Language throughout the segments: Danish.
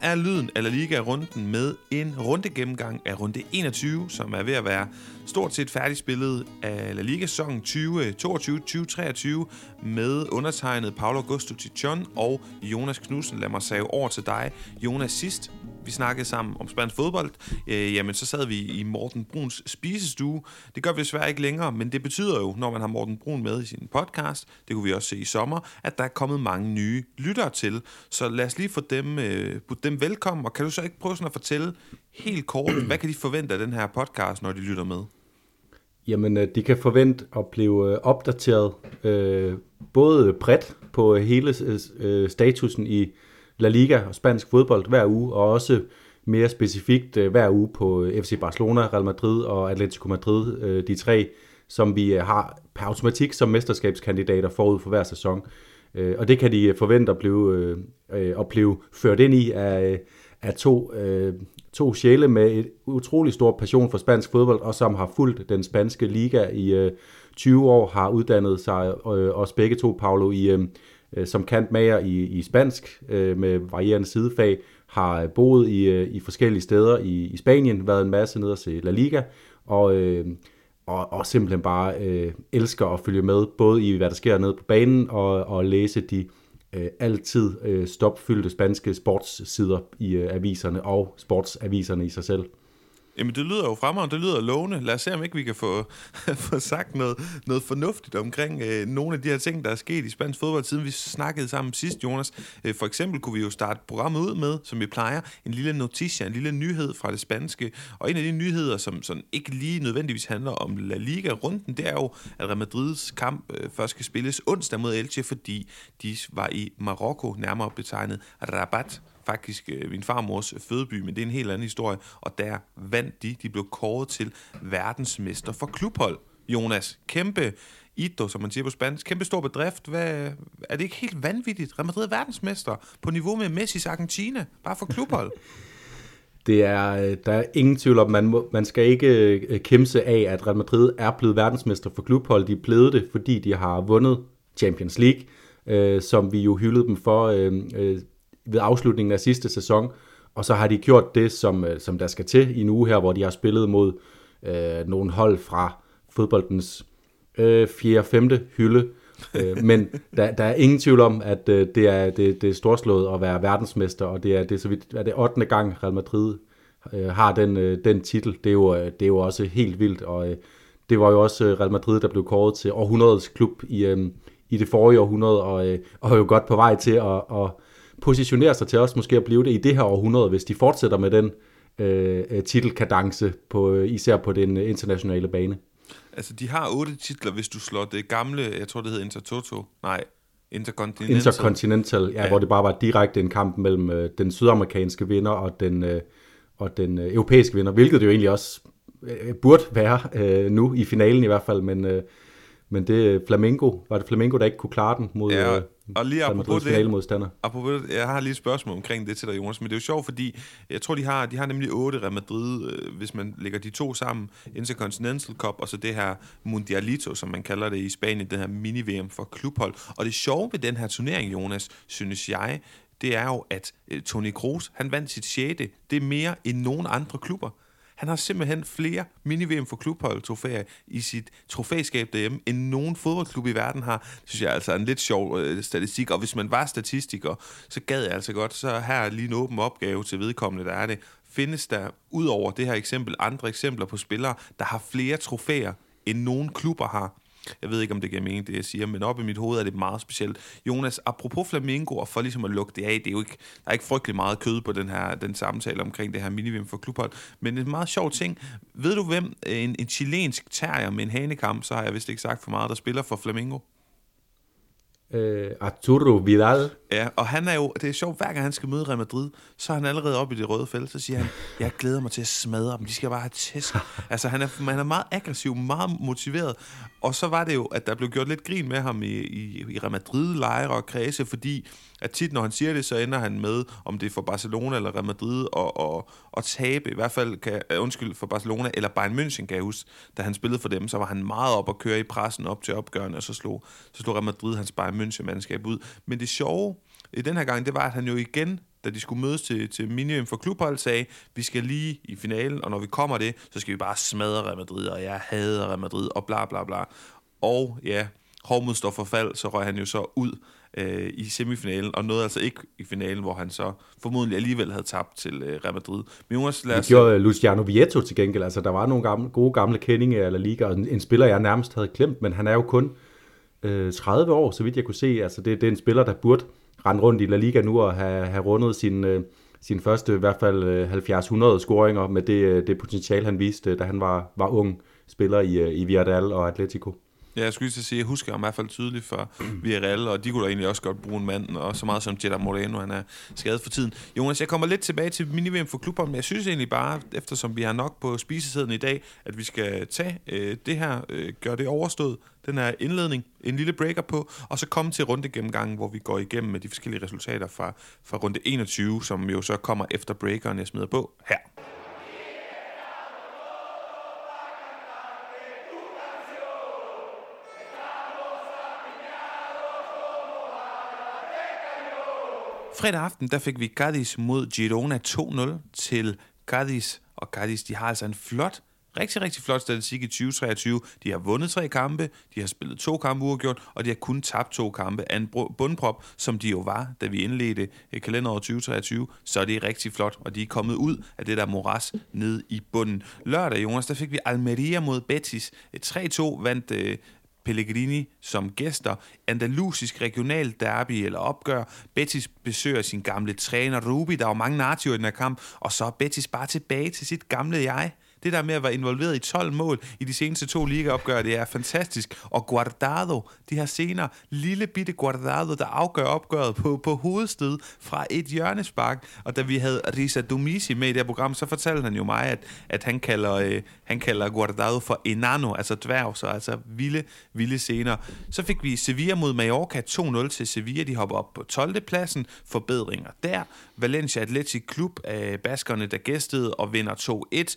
er lyden af La Liga-runden med en runde gennemgang af runde 21, som er ved at være stort set færdigspillet af La Liga-sæsonen 2022-2023 med undertegnet Paolo Augusto Tichon og Jonas Knudsen. Lad mig save over til dig. Jonas, sidst vi snakkede sammen om spansk fodbold, øh, jamen så sad vi i Morten Bruns spisestue. Det gør vi desværre ikke længere, men det betyder jo, når man har Morten Brun med i sin podcast, det kunne vi også se i sommer, at der er kommet mange nye lyttere til. Så lad os lige få dem, øh, dem velkommen, og kan du så ikke prøve sådan at fortælle helt kort, hvad kan de forvente af den her podcast, når de lytter med? Jamen, øh, de kan forvente at blive øh, opdateret øh, både bredt på hele øh, øh statusen i La Liga og spansk fodbold hver uge, og også mere specifikt øh, hver uge på øh, FC Barcelona, Real Madrid og Atletico Madrid, øh, de tre, som vi har per automatik som mesterskabskandidater forud for hver sæson. Og det kan de forvente at blive, at blive ført ind i af, af to, to sjæle med et utrolig stor passion for spansk fodbold, og som har fulgt den spanske liga i 20 år, har uddannet sig, os begge to, Paulo, i, øh, som kantmager i, i spansk øh, med varierende sidefag, har øh, boet i, øh, i forskellige steder i, i Spanien, været en masse nede og se La Liga, og, øh, og, og simpelthen bare øh, elsker at følge med, både i hvad der sker nede på banen, og, og læse de øh, altid øh, stopfyldte spanske sportssider i øh, aviserne, og sportsaviserne i sig selv. Jamen, det lyder jo fremragende, det lyder lovende. Lad os se, om ikke vi kan få, få sagt noget, noget fornuftigt omkring øh, nogle af de her ting, der er sket i spansk fodbold, siden vi snakkede sammen sidst, Jonas. Øh, for eksempel kunne vi jo starte programmet ud med, som vi plejer, en lille noticia, en lille nyhed fra det spanske. Og en af de nyheder, som sådan ikke lige nødvendigvis handler om La Liga-runden, det er jo, at Real Madrids kamp øh, først skal spilles onsdag mod Elche, fordi de var i Marokko, nærmere betegnet Rabat faktisk øh, min farmors fødeby, men det er en helt anden historie. Og der vandt de. De blev kåret til verdensmester for klubhold. Jonas, kæmpe ito, som man siger på spansk. Kæmpe stor bedrift. Hvad, er det ikke helt vanvittigt? Real Madrid er verdensmester på niveau med Messi's Argentina, bare for klubhold. Det er, øh, der er ingen tvivl om, man, må, man skal ikke øh, kæmpe af, at Real Madrid er blevet verdensmester for klubhold. De er blevet det, fordi de har vundet Champions League, øh, som vi jo hyldede dem for øh, øh, ved afslutningen af sidste sæson, og så har de gjort det, som, øh, som der skal til i en uge her, hvor de har spillet mod øh, nogle hold fra fodboldens øh, 4. 5. hylde. øh, men der, der er ingen tvivl om, at øh, det, er, det, det er storslået at være verdensmester, og det er, det er, så vidt, er det 8. gang Real Madrid øh, har den, øh, den titel. Det er, jo, øh, det er jo også helt vildt, og øh, det var jo også øh, Real Madrid, der blev kåret til århundredets klub i, øh, i det forrige århundrede, og, øh, og er jo godt på vej til at, at positionere sig til også måske at blive det i det her århundrede, hvis de fortsætter med den øh, øh titelkadence, på, øh, især på den internationale bane. Altså, de har otte titler, hvis du slår det gamle, jeg tror, det hedder Intertoto. Nej, Intercontinental. Intercontinental, ja, ja. hvor det bare var direkte en kamp mellem øh, den sydamerikanske vinder og den, øh, og den øh, europæiske vinder, hvilket det jo egentlig også øh, burde være øh, nu i finalen i hvert fald, men, øh, men det Flamengo, var det Flamengo, der ikke kunne klare den mod, ja, øh, og lige apropos det, modstander. apropos det, jeg har lige et spørgsmål omkring det til dig, Jonas, men det er jo sjovt, fordi jeg tror, de har, de har nemlig otte Real Madrid, øh, hvis man lægger de to sammen, Intercontinental Cup, og så det her Mundialito, som man kalder det i Spanien, det her mini-VM for klubhold. Og det sjove ved den her turnering, Jonas, synes jeg, det er jo, at øh, Toni Kroos, han vandt sit 6. Det er mere end nogen andre klubber. Han har simpelthen flere mini-VM for klubhold trofæer i sit trofæskab derhjemme, end nogen fodboldklub i verden har. Det synes jeg altså er en lidt sjov øh, statistik, og hvis man var statistiker, så gad jeg altså godt, så her er lige en åben opgave til vedkommende, der er det. Findes der, ud over det her eksempel, andre eksempler på spillere, der har flere trofæer, end nogen klubber har? Jeg ved ikke, om det giver mening, det jeg siger, men op i mit hoved er det meget specielt. Jonas, apropos flamingoer, og for ligesom at lukke det af, det er jo ikke, der er ikke frygtelig meget kød på den her den samtale omkring det her minivim for klubhold, men en meget sjov ting. Ved du hvem, en, en chilensk terrier med en hanekamp, så har jeg vist ikke sagt for meget, der spiller for Flamingo? Øh, Arturo Vidal. Ja, og han er jo, det er sjovt, hver gang han skal møde Real Madrid, så er han allerede oppe i det røde felt, så siger han, jeg glæder mig til at smadre dem, de skal bare have tæsk. altså, han er, man er meget aggressiv, meget motiveret, og så var det jo, at der blev gjort lidt grin med ham i, i, i Real Madrid-lejre og kredse, fordi at tit, når han siger det, så ender han med, om det er for Barcelona eller Real Madrid, og, og, og tabe, i hvert fald, kan, øh, undskyld, for Barcelona eller Bayern München, kan jeg huske, da han spillede for dem, så var han meget op at køre i pressen op til opgørende, og så slog, så slog Real Madrid hans Bayern München-mandskab ud. Men det sjove i den her gang, det var, at han jo igen da de skulle mødes til, til minimum for klubhold, sagde, vi skal lige i finalen, og når vi kommer det, så skal vi bare smadre Real Madrid, og jeg hader Real Madrid, og bla bla bla. Og ja, Hormuz står for fald, så røg han jo så ud øh, i semifinalen, og nåede altså ikke i finalen, hvor han så formodentlig alligevel havde tabt til øh, Real Madrid. Men Jonas, lad os... Det gjorde Luciano Vieto til gengæld, altså der var nogle gamle, gode gamle kendinger eller liga, en, en spiller, jeg nærmest havde glemt, men han er jo kun øh, 30 år, så vidt jeg kunne se. Altså det, det er en spiller, der burde rende rundt i La Liga nu og have, have rundet sin, øh, sin første i hvert fald 70-100 øh, scoringer med det, øh, det potentiale, han viste, da han var, var ung spiller i, øh, i Villarreal og Atletico. Ja, jeg skulle lige sige, jeg husker ham i hvert fald tydeligt for Villarreal, og de kunne da egentlig også godt bruge en mand, og så meget som Jetta Moreno, han er skadet for tiden. Jonas, jeg kommer lidt tilbage til minivim for klubben, men jeg synes egentlig bare, eftersom vi har nok på spisesiden i dag, at vi skal tage øh, det her, øh, gøre det overstået, den her indledning, en lille breaker på, og så komme til runde gennemgangen, hvor vi går igennem med de forskellige resultater fra, fra runde 21, som jo så kommer efter breakeren, jeg smider på her. Fredag aften, der fik vi Cadiz mod Girona 2-0 til Cadiz, og Cadiz, de har altså en flot rigtig, rigtig flot statistik i 2023. De har vundet tre kampe, de har spillet to kampe uafgjort, og de har kun tabt to kampe af en bundprop, som de jo var, da vi indledte eh, kalenderåret 2023. Så det er rigtig flot, og de er kommet ud af det der moras ned i bunden. Lørdag, Jonas, der fik vi Almeria mod Betis. 3-2 vandt øh, Pellegrini som gæster. Andalusisk regional derby eller opgør. Betis besøger sin gamle træner Rubi. Der var mange natio i den her kamp. Og så er Betis bare tilbage til sit gamle jeg. Det der med at være involveret i 12 mål i de seneste to ligaopgør, det er fantastisk. Og Guardado, de her senere, lille bitte Guardado, der afgør opgøret på, på hovedsted fra et hjørnespark. Og da vi havde Risa Domisi med i det her program, så fortalte han jo mig, at, at han, kalder, øh, han kalder Guardado for enano, altså dværg, så altså vilde, vilde scener. Så fik vi Sevilla mod Mallorca 2-0 til Sevilla. De hopper op på 12. pladsen. Forbedringer der. Valencia Athletic Klub af øh, baskerne, der gæstede og vinder 2-1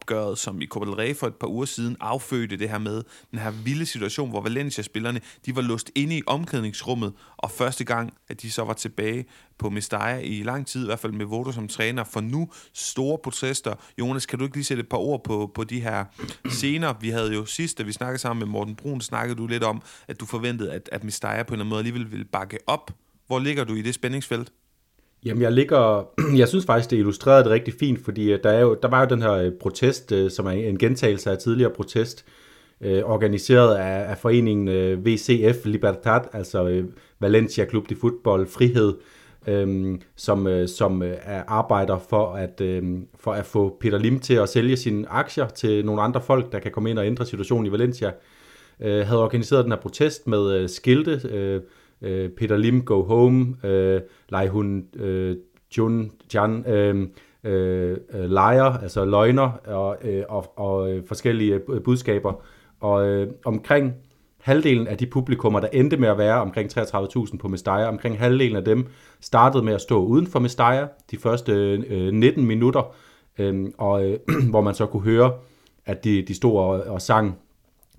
opgøret, som i Copa del Rey for et par uger siden affødte det her med den her vilde situation, hvor Valencia-spillerne de var låst inde i omklædningsrummet, og første gang, at de så var tilbage på Mestalla i lang tid, i hvert fald med Vodo som træner, for nu store protester. Jonas, kan du ikke lige sætte et par ord på, på de her scener? Vi havde jo sidst, da vi snakkede sammen med Morten Brun, snakkede du lidt om, at du forventede, at, at Mestalla på en eller anden måde alligevel ville bakke op. Hvor ligger du i det spændingsfelt? Jamen, jeg ligger, jeg synes faktisk, det illustrerede det rigtig fint, fordi øh, der, er jo, der var jo den her øh, protest, øh, som er en gentagelse af tidligere protest, organiseret af, af foreningen VCF Libertad, altså Valencia Club de Football Frihed, øhm, som, som er arbejder for at, øhm, for at få Peter Lim til at sælge sine aktier til nogle andre folk, der kan komme ind og ændre situationen i Valencia, øh, havde organiseret den her protest med øh, skilte, øh, øh, Peter Lim Go Home, øh, Leihun øh, Jun Jan, øh, øh, øh lejer, altså løgner og, øh, og, og øh, forskellige øh, budskaber. Og øh, omkring halvdelen af de publikummer, der endte med at være omkring 33.000 på Mestalla, omkring halvdelen af dem startede med at stå uden for Mestalla de første øh, 19 minutter, øh, og øh, hvor man så kunne høre, at de, de stod og, og sang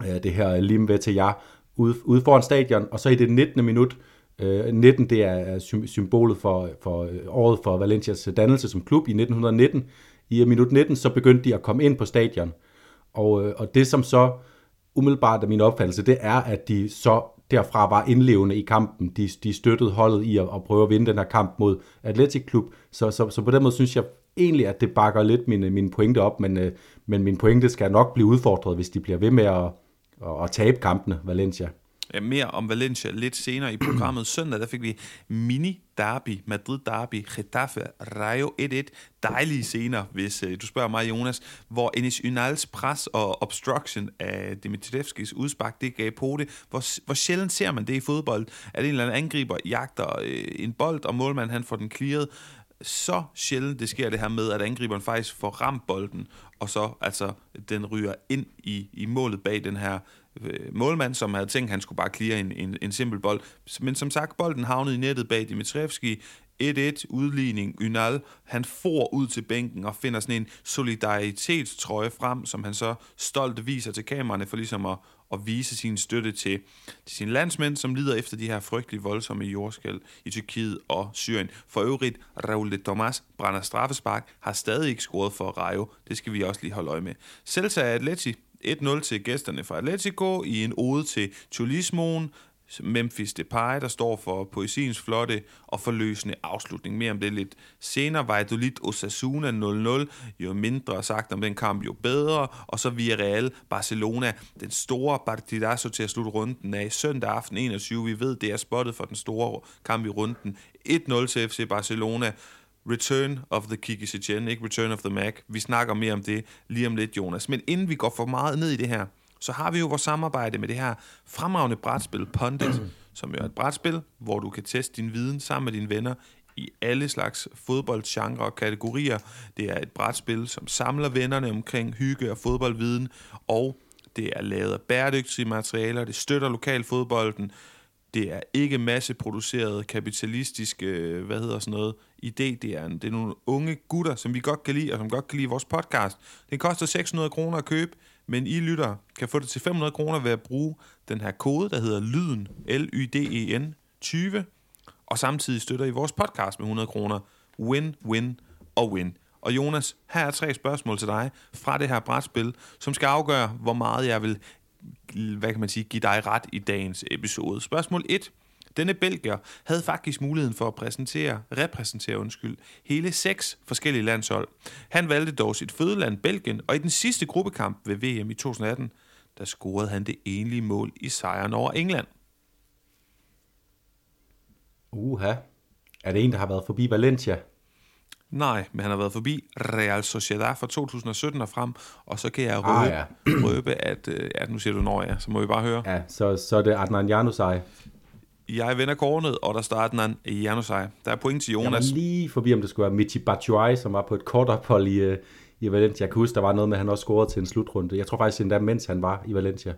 øh, det her Lim Veteja ude, ude foran stadion, og så i det 19. minut, øh, 19 det er symbolet for, for øh, året for Valencias dannelse som klub i 1919, i øh, minut 19, så begyndte de at komme ind på stadion. Og, øh, og det som så umiddelbart er min opfattelse, det er, at de så derfra var indlevende i kampen. De, de støttede holdet i at, at prøve at vinde den her kamp mod Atletic Klub. Så, så, så på den måde synes jeg egentlig, at det bakker lidt mine, mine pointe op, men, øh, men min pointe skal nok blive udfordret, hvis de bliver ved med at, at, at tabe kampene, Valencia. Ja, mere om Valencia lidt senere i programmet. Søndag, der fik vi mini-derby, Madrid-derby, Getafe, Rayo 1-1. Dejlige scener, hvis øh, du spørger mig, Jonas, hvor Enes Ynals pres og obstruction af Dimitrievskis udspark, det gav på det. Hvor, hvor sjældent ser man det i fodbold, at en eller anden angriber jagter øh, en bold, og målmanden han får den clearet så sjældent det sker det her med, at angriberen faktisk får ramt bolden, og så altså den ryger ind i, i målet bag den her øh, målmand, som havde tænkt, at han skulle bare klire en, en, en simpel bold. Men som sagt, bolden havnede i nettet bag Dimitrievski. 1-1, udligning, Ynal, han får ud til bænken og finder sådan en solidaritetstrøje frem, som han så stolt viser til kameraerne for ligesom at, og vise sin støtte til, til sine landsmænd, som lider efter de her frygtelige voldsomme jordskæl i Tyrkiet og Syrien. For øvrigt, Raul de Tomas brænder straffespark, har stadig ikke scoret for Rayo. Det skal vi også lige holde øje med. Celta Atleti 1-0 til gæsterne fra Atletico i en ode til Turismoen. Memphis Depay, der står for poesiens flotte og forløsende afslutning. Mere om det lidt senere. Valladolid Osasuna 0-0. Jo mindre sagt om den kamp, jo bedre. Og så Villarreal Barcelona. Den store partidazo til at slutte runden af søndag aften 21. Vi ved, det er spottet for den store kamp i runden. 1-0 til FC Barcelona. Return of the Kiki Setien, ikke Return of the Mac. Vi snakker mere om det lige om lidt, Jonas. Men inden vi går for meget ned i det her, så har vi jo vores samarbejde med det her fremragende brætspil Pundit, som jo er et brætspil, hvor du kan teste din viden sammen med dine venner i alle slags fodboldgenre og kategorier. Det er et brætspil, som samler vennerne omkring hygge og fodboldviden, og det er lavet af bæredygtige materialer, det støtter lokal fodbolden, det er ikke masseproduceret kapitalistisk, øh, hvad hedder sådan noget, idé. Det er, det er nogle unge gutter, som vi godt kan lide, og som godt kan lide vores podcast. Det koster 600 kroner at købe, men I lytter kan få det til 500 kroner ved at bruge den her kode, der hedder LYDEN, L-Y-D-E-N 20, og samtidig støtter I vores podcast med 100 kroner. Win, win og win. Og Jonas, her er tre spørgsmål til dig fra det her brætspil, som skal afgøre, hvor meget jeg vil hvad kan man sige, give dig ret i dagens episode. Spørgsmål 1. Denne belgier havde faktisk muligheden for at præsentere, repræsentere undskyld, hele seks forskellige landshold. Han valgte dog sit fødeland Belgien, og i den sidste gruppekamp ved VM i 2018, der scorede han det enlige mål i sejren over England. Uha. Er det en, der har været forbi Valencia? Nej, men han har været forbi Real Sociedad fra 2017 og frem, og så kan jeg røbe, ah, ja. røbe at, øh, at nu siger du når ja, så må vi bare høre. Ja, så, så er det Adnan Janusaj. Jeg vender kornet, og der starter Adnan Janusaj. Der er point til Jonas. Jeg var lige forbi, om det skulle være Michi Batshuayi, som var på et kort ophold i, øh, i Valencia. Jeg kan huske, der var noget med, at han også scorede til en slutrunde. Jeg tror faktisk endda, mens han var i Valencia.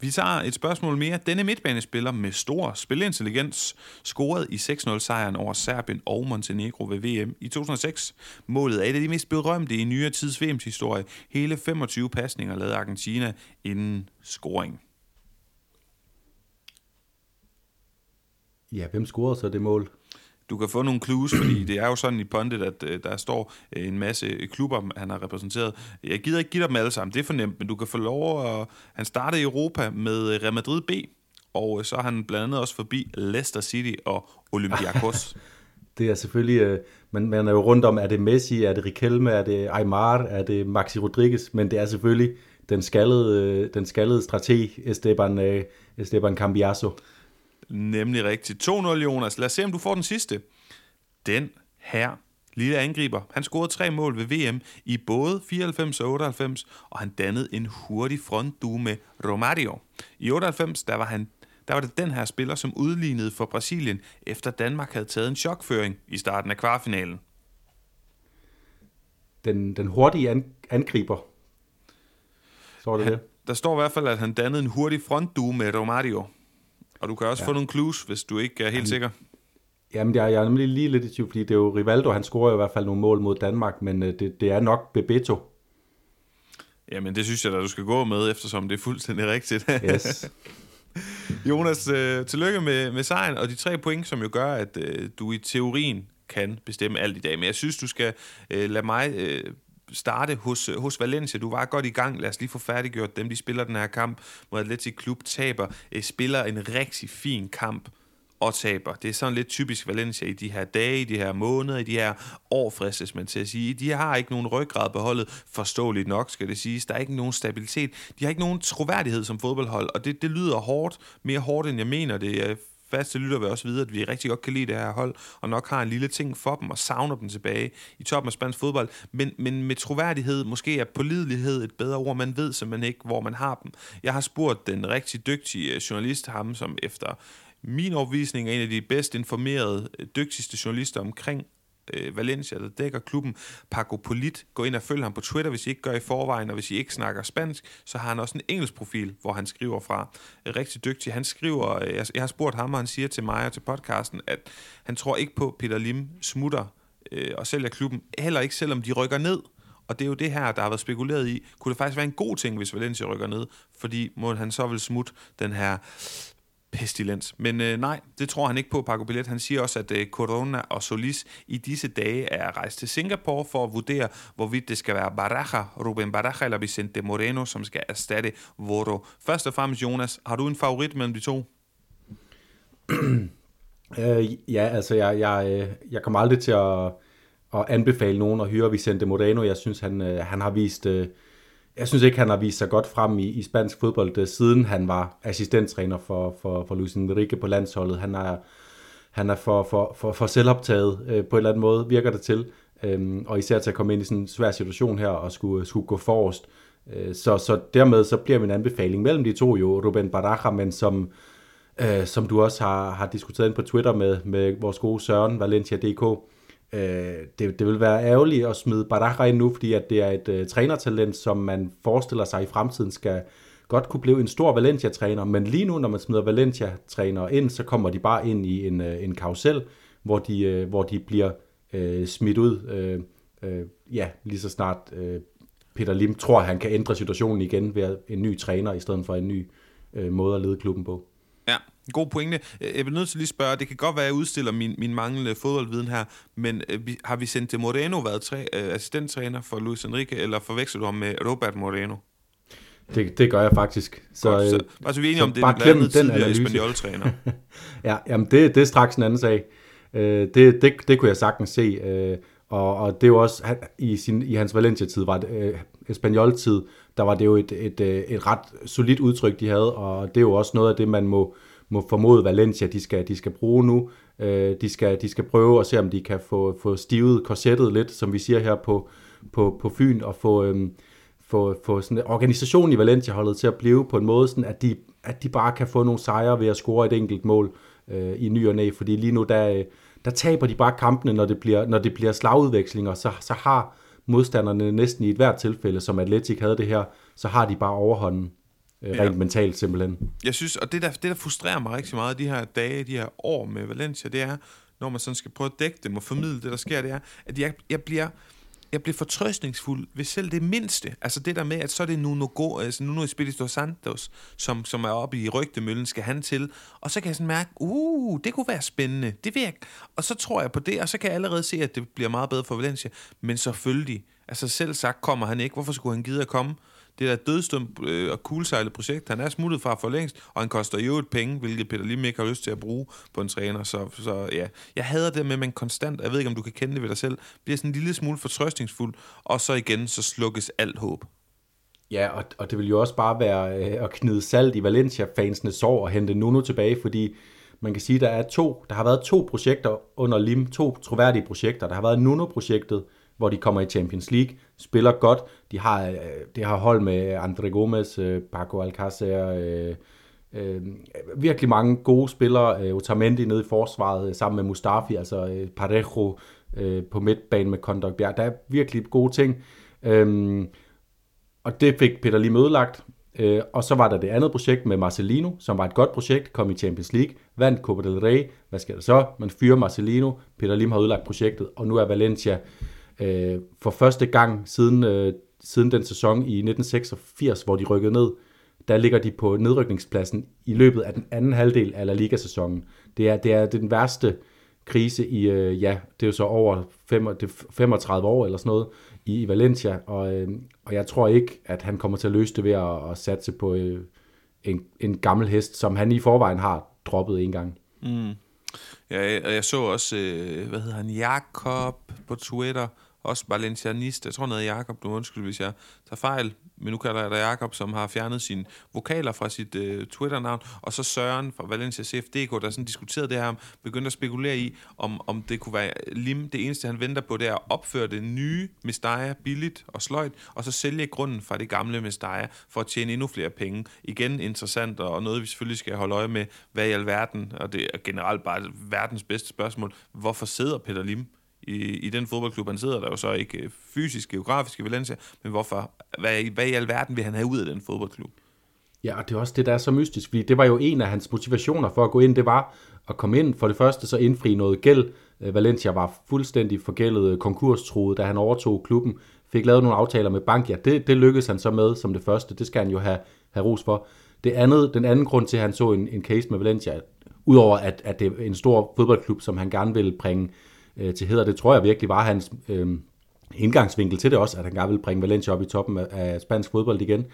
Vi tager et spørgsmål mere. Denne midtbanespiller med stor spilintelligens scorede i 6-0-sejren over Serbien og Montenegro ved VM i 2006. Målet er et af de mest berømte i nyere tids VM's historie. Hele 25 pasninger lavede Argentina inden scoring. Ja, hvem scorede så det mål? du kan få nogle clues, fordi det er jo sådan i Pondit, at øh, der står øh, en masse klubber, han har repræsenteret. Jeg gider ikke give dem alle sammen, det er fornemt, men du kan få lov at... Han startede i Europa med øh, Real Madrid B, og øh, så er han blandt andet også forbi Leicester City og Olympiakos. det er selvfølgelig... Øh, man, man er jo rundt om, er det Messi, er det Riquelme, er det Aymar, er det Maxi Rodriguez, men det er selvfølgelig den skaldede, øh, den skaldede strateg Esteban, øh, Esteban Cambiaso. Nemlig rigtigt. 2-0, Jonas. Lad os se, om du får den sidste. Den her lille angriber. Han scorede tre mål ved VM i både 94 og 98, og han dannede en hurtig frontdue med Romario. I 98, der var han der var det den her spiller, som udlignede for Brasilien, efter Danmark havde taget en chokføring i starten af kvartfinalen. Den, den hurtige an, angriber. Så det han, det? Der står i hvert fald, at han dannede en hurtig frontdue med Romario. Og du kan også ja. få nogle clues, hvis du ikke er helt Jamen, sikker. Jamen, jeg, jeg er nemlig lige lidt i tvivl, fordi det er jo Rivaldo, han scorer i hvert fald nogle mål mod Danmark, men øh, det, det er nok Bebeto. Jamen, det synes jeg da, du skal gå med, eftersom det er fuldstændig rigtigt. Yes. Jonas, øh, tillykke med, med sejren og de tre point, som jo gør, at øh, du i teorien kan bestemme alt i dag. Men jeg synes, du skal øh, lade mig øh, starte hos, øh, hos Valencia. Du var godt i gang. Lad os lige få færdiggjort dem. De spiller den her kamp mod Atletic Klub, taber, øh, spiller en rigtig fin kamp og taber. Det er sådan lidt typisk Valencia i de her dage, i de her måneder, i de her år, fristes man til at sige. De har ikke nogen ryggrad beholdet, forståeligt nok skal det siges. Der er ikke nogen stabilitet. De har ikke nogen troværdighed som fodboldhold, og det, det lyder hårdt, mere hårdt end jeg mener det øh, faste lytter vil også vide, at vi rigtig godt kan lide det her hold, og nok har en lille ting for dem, og savner dem tilbage i toppen af spansk fodbold. Men, men med troværdighed, måske er pålidelighed et bedre ord, man ved simpelthen ikke, hvor man har dem. Jeg har spurgt den rigtig dygtige øh, journalist, ham som efter min overvisning er en af de bedst informerede, øh, dygtigste journalister omkring øh, Valencia, der dækker klubben, Paco Polit. Gå ind og følg ham på Twitter, hvis I ikke gør i forvejen, og hvis I ikke snakker spansk, så har han også en engelsk profil, hvor han skriver fra. Rigtig dygtig. Han skriver, øh, jeg, jeg har spurgt ham, og han siger til mig og til podcasten, at han tror ikke på, at Peter Lim smutter øh, og sælger klubben, heller ikke selvom de rykker ned. Og det er jo det her, der har været spekuleret i. Kunne det faktisk være en god ting, hvis Valencia rykker ned? Fordi må han så vil smutte den her pestilens. Men øh, nej, det tror han ikke på, Paco Billet. Han siger også, at øh, Corona og Solis i disse dage er rejst til Singapore for at vurdere, hvorvidt det skal være Baraja, Ruben Baraja eller Vicente Moreno, som skal erstatte Voro. Først og fremmest, Jonas, har du en favorit mellem de to? øh, ja, altså jeg, jeg, øh, jeg kommer aldrig til at, at anbefale nogen at hyre Vicente Moreno. Jeg synes, han, øh, han har vist... Øh, jeg synes ikke, han har vist sig godt frem i, i spansk fodbold, øh, siden han var assistenttræner for, for, for Luis Enrique på landsholdet. Han er, han er for, for, for, for selvoptaget øh, på en eller anden måde, virker det til. Øhm, og især til at komme ind i sådan en svær situation her og skulle, skulle gå forrest. Øh, så, så dermed så bliver min anbefaling mellem de to jo Ruben Baraja, men som, øh, som du også har, har diskuteret ind på Twitter med, med vores gode Søren Valencia.dk, Øh, det, det vil være ærgerligt at smide Baraja ind nu, fordi at det er et øh, trænertalent, som man forestiller sig i fremtiden skal godt kunne blive en stor Valencia-træner, men lige nu, når man smider Valencia-trænere ind, så kommer de bare ind i en, øh, en karusel, hvor de, øh, hvor de bliver øh, smidt ud, øh, øh, ja, lige så snart øh, Peter Lim tror, at han kan ændre situationen igen ved en ny træner, i stedet for en ny øh, måde at lede klubben på. God pointe. Jeg bliver nødt til lige at spørge, det kan godt være, at jeg udstiller min, min manglende fodboldviden her, men øh, har Vicente Moreno været træ, øh, assistenttræner for Luis Enrique, eller forveksler du ham med Robert Moreno? Det, det gør jeg faktisk. Så, godt, så, øh, altså, vi er enige om, det er blandt andet tidligere Espanol-træner. ja, jamen det, det er straks en anden sag. Øh, det, det, det kunne jeg sagtens se. Øh, og, og det er jo også, han, i, sin, i hans Valencia-tid, var det, øh, Espanol-tid, der var det jo et, et, et, et ret solidt udtryk, de havde, og det er jo også noget af det, man må, må formode Valencia, de skal, de skal bruge nu. Øh, de, skal, de skal prøve at se, om de kan få, få stivet korsettet lidt, som vi siger her på, på, på Fyn, og få, øhm, få, få sådan organisationen i Valencia-holdet til at blive på en måde, sådan at, de, at de bare kan få nogle sejre ved at score et enkelt mål øh, i ny og næ, fordi lige nu, der, øh, der taber de bare kampene, når det bliver, når det bliver slagudvekslinger, så, så har modstanderne næsten i et hvert tilfælde, som Atletic havde det her, så har de bare overhånden øh, rent ja. mentalt simpelthen. Jeg synes, og det der, det der frustrerer mig rigtig meget de her dage, de her år med Valencia, det er, når man sådan skal prøve at dække dem og formidle det, der sker, det er, at jeg, jeg bliver jeg bliver fortrøstningsfuld ved selv det mindste. Altså det der med, at så er det Nuno, Go, altså Nuno Espirito Santos, som, som er oppe i rygtemøllen, skal han til. Og så kan jeg sådan mærke, uh, det kunne være spændende. Det vil jeg. Og så tror jeg på det, og så kan jeg allerede se, at det bliver meget bedre for Valencia. Men selvfølgelig, altså selv sagt kommer han ikke. Hvorfor skulle han gide at komme? Det er et dødstømt øh, og kuglesejlet projekt. Han er smuttet fra for længst, og han koster jo et penge, hvilket Peter Lim ikke har lyst til at bruge på en træner. Så, så ja, jeg hader det med, at man konstant, jeg ved ikke, om du kan kende det ved dig selv, bliver sådan en lille smule fortrøstningsfuld, og så igen, så slukkes alt håb. Ja, og, og det vil jo også bare være øh, at knide salt i Valencia-fansene sår og hente Nuno tilbage, fordi man kan sige, der er to, der har været to projekter under Lim, to troværdige projekter. Der har været Nuno-projektet, hvor de kommer i Champions League, spiller godt. De har, øh, det de har hold med Andre Gomes, øh, Paco Alcácer, øh, øh, virkelig mange gode spillere. Øh, Otamendi nede i forsvaret øh, sammen med Mustafi, altså øh, Parejo øh, på midtbanen med Kondok Bjerg. Der er virkelig gode ting. Øh, og det fik Peter lige mødelagt. Øh, og så var der det andet projekt med Marcelino, som var et godt projekt, kom i Champions League, vandt Copa del Rey. Hvad sker der så? Man fyrer Marcelino, Peter Lim har ødelagt projektet, og nu er Valencia øh, for første gang siden, øh, siden den sæson i 1986, hvor de rykkede ned, der ligger de på nedrykningspladsen i løbet af den anden halvdel af La Liga-sæsonen. Det er, det er den værste krise i, øh, ja, det er jo så over 35 år eller sådan noget, i, i Valencia, og, øh, og jeg tror ikke, at han kommer til at løse det ved at, at satse på øh, en, en gammel hest, som han i forvejen har droppet en gang. Mm. Ja, og jeg så også, øh, hvad hedder han, Jakob på Twitter, også valencianist. Jeg tror, han hedder Jakob, du undskyld, hvis jeg tager fejl. Men nu kalder jeg dig Jakob, som har fjernet sine vokaler fra sit øh, Twitter-navn. Og så Søren fra Valencia CFDK, der sådan diskuterede det her, begyndte at spekulere i, om, om det kunne være Lim. Det eneste, han venter på, det er at opføre det nye Mestaya billigt og sløjt, og så sælge grunden fra det gamle Mestaya for at tjene endnu flere penge. Igen interessant, og noget, vi selvfølgelig skal holde øje med, hvad i alverden, og det er generelt bare verdens bedste spørgsmål, hvorfor sidder Peter Lim i, i den fodboldklub, han sidder der jo så ikke øh, fysisk, geografisk i Valencia, men hvorfor, hvad, hvad i alverden vil han have ud af den fodboldklub? Ja, og det er også det, der er så mystisk, fordi det var jo en af hans motivationer for at gå ind, det var at komme ind for det første så indfri noget gæld. Øh, Valencia var fuldstændig forgældet øh, konkurstroet, da han overtog klubben. fik lavet nogle aftaler med Bankia. Det, det lykkedes han så med som det første. Det skal han jo have, have ros for. Det andet, den anden grund til, at han så en, en case med Valencia, udover at, at det er en stor fodboldklub, som han gerne vil bringe øh, til heder, det tror jeg virkelig var hans øh, indgangsvinkel til det også, at han gerne ville bringe Valencia op i toppen af, af spansk fodbold igen.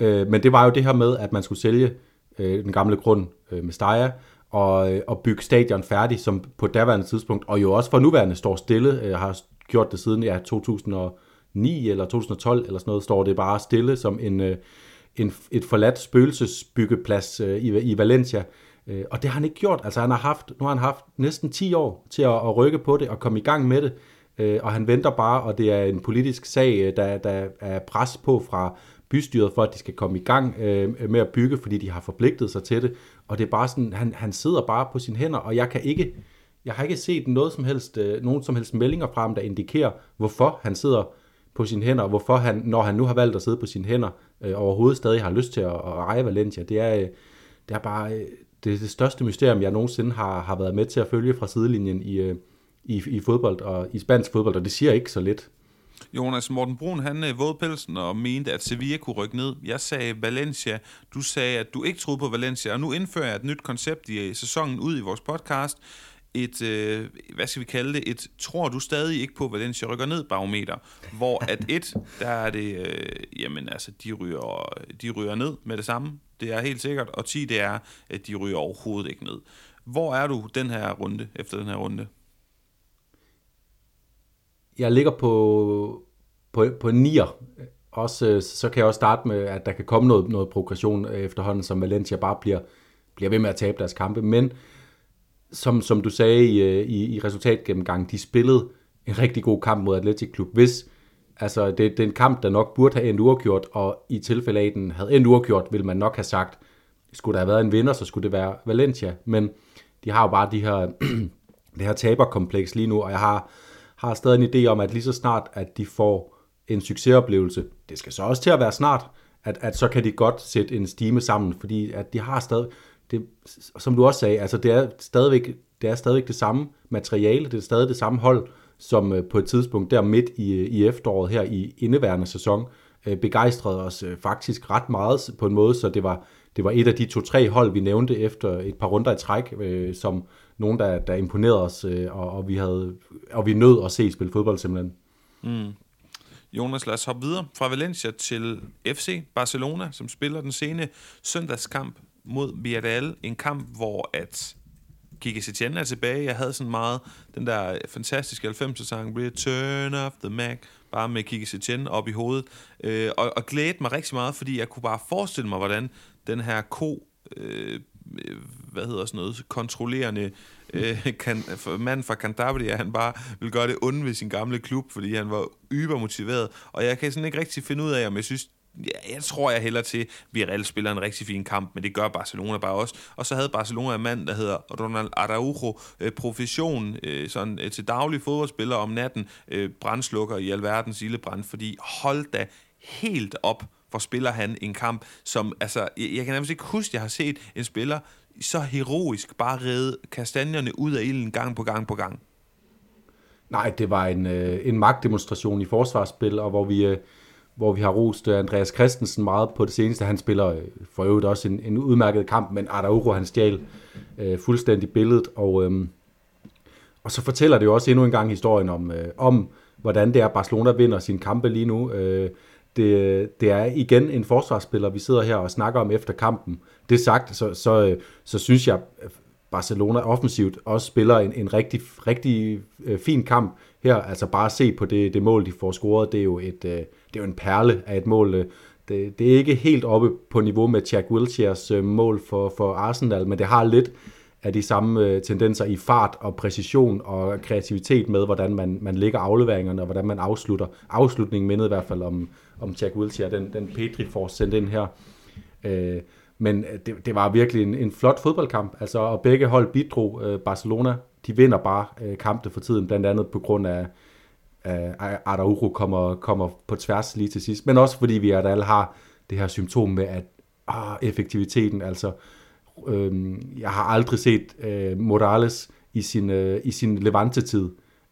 Øh, men det var jo det her med, at man skulle sælge øh, den gamle grund øh, med Steyr, og, øh, og bygge stadion færdig, som på daværende tidspunkt, og jo også for nuværende står stille, øh, har gjort det siden ja, 2009 eller 2012 eller sådan noget, står det bare stille som en, øh, en, et forladt spøgelsesbyggeplads øh, i, i Valencia. Øh, og det har han ikke gjort. Altså han har haft, nu har han haft næsten 10 år til at, at rykke på det og komme i gang med det. Øh, og han venter bare, og det er en politisk sag, øh, der, der er pres på fra bystyret for, at de skal komme i gang øh, med at bygge, fordi de har forpligtet sig til det. Og det er bare sådan, han, han sidder bare på sine hænder, og jeg kan ikke, jeg har ikke set noget som helst, øh, nogen som helst meldinger fra ham, der indikerer, hvorfor han sidder på sine hænder, og hvorfor han, når han nu har valgt at sidde på sine hænder, øh, overhovedet stadig har lyst til at, at eje Valencia. Det er, øh, det er bare øh, det, er det største mysterium, jeg nogensinde har, har været med til at følge fra sidelinjen i, øh, i, i fodbold og i spansk fodbold, og det siger ikke så lidt. Jonas Morten Brun, han øh, våd pelsen og mente, at Sevilla kunne rykke ned. Jeg sagde Valencia. Du sagde, at du ikke troede på Valencia, og nu indfører jeg et nyt koncept i øh, sæsonen ud i vores podcast. Et, øh, hvad skal vi kalde det, et tror du stadig ikke på Valencia rykker ned barometer, hvor at et, der er det, øh, jamen altså, de ryger, de ryger ned med det samme, det er helt sikkert, og 10 det er, at de ryger overhovedet ikke ned. Hvor er du den her runde, efter den her runde? jeg ligger på, på, på nier. Også, øh, så kan jeg også starte med, at der kan komme noget, noget progression øh, efterhånden, som Valencia bare bliver, bliver ved med at tabe deres kampe. Men som, som du sagde i, øh, i, i resultatgennemgangen, de spillede en rigtig god kamp mod Atletic Klub. Hvis, altså det, det er en kamp, der nok burde have endt uafgjort, og i tilfælde af, den havde endt uafgjort, ville man nok have sagt, skulle der have været en vinder, så skulle det være Valencia. Men de har jo bare de her, det her taberkompleks lige nu, og jeg har, har stadig en idé om, at lige så snart, at de får en succesoplevelse, det skal så også til at være snart, at, at så kan de godt sætte en stime sammen, fordi at de har stadig, det, som du også sagde, altså det er stadigvæk det er stadigvæk det samme materiale, det er stadig det samme hold, som øh, på et tidspunkt der midt i, øh, i efteråret her i indeværende sæson øh, begejstrede os faktisk ret meget på en måde, så det var, det var et af de to-tre hold, vi nævnte efter et par runder i træk, som, nogen, der, der imponerede os, og, og, vi havde, og vi nød at se spille fodbold simpelthen. Mm. Jonas, lad os hoppe videre fra Valencia til FC Barcelona, som spiller den sene søndagskamp mod Villarreal. En kamp, hvor at Kike Setien er tilbage. Jeg havde sådan meget den der fantastiske 90'er-sang, Return of the Mac, bare med Kike Setien op i hovedet. Øh, og, og glædede mig rigtig meget, fordi jeg kunne bare forestille mig, hvordan den her ko øh, øh hvad hedder sådan noget, kontrollerende øh, kan, mand fra Cantabria, han bare vil gøre det onde ved sin gamle klub, fordi han var ybermotiveret. Og jeg kan sådan ikke rigtig finde ud af, om jeg synes, ja, jeg tror jeg heller til, at Villarreal spiller en rigtig fin kamp, men det gør Barcelona bare også. Og så havde Barcelona en mand, der hedder Ronald Araujo, øh, profession øh, sådan, øh, til daglig fodboldspiller om natten, øh, brændslukker i alverdens ildebrand, fordi hold da helt op hvor spiller han en kamp, som, altså, jeg, jeg kan nærmest ikke huske, at jeg har set en spiller så heroisk bare redde kastanjerne ud af ilden gang på gang på gang. Nej, det var en, øh, en magtdemonstration i forsvarsspil, og hvor vi, øh, hvor vi har rost øh, Andreas Christensen meget på det seneste. Han spiller øh, for øvrigt også en, en udmærket kamp, men Araujo han stjal øh, fuldstændig billedet, og, øh, og så fortæller det jo også endnu en gang historien om, øh, om hvordan det er, Barcelona vinder sin kampe lige nu. Øh, det, det er igen en forsvarsspiller, vi sidder her og snakker om efter kampen. Det sagt, så, så, øh, så synes jeg, Barcelona offensivt også spiller en, en rigtig, rigtig øh, fin kamp her. Altså bare se på det, det mål, de får scoret, det er jo, et, øh, det er jo en perle af et mål. Øh, det, det er ikke helt oppe på niveau med Jack Wilsheres øh, mål for, for Arsenal, men det har lidt af de samme øh, tendenser i fart og præcision og kreativitet med, hvordan man, man lægger afleveringerne og hvordan man afslutter. Afslutningen mindede i hvert fald om, om Jack Wilshere, den, den Petri får sendt ind her. Øh, men det, det var virkelig en, en flot fodboldkamp, altså, og begge hold bidrog. Øh, Barcelona, de vinder bare øh, kampe for tiden, blandt andet på grund af, øh, Araujo kommer, kommer på tværs lige til sidst, men også fordi vi alle har det her symptom med, at ah, effektiviteten, altså øh, jeg har aldrig set øh, Morales i sin, øh, i sin Levante-tid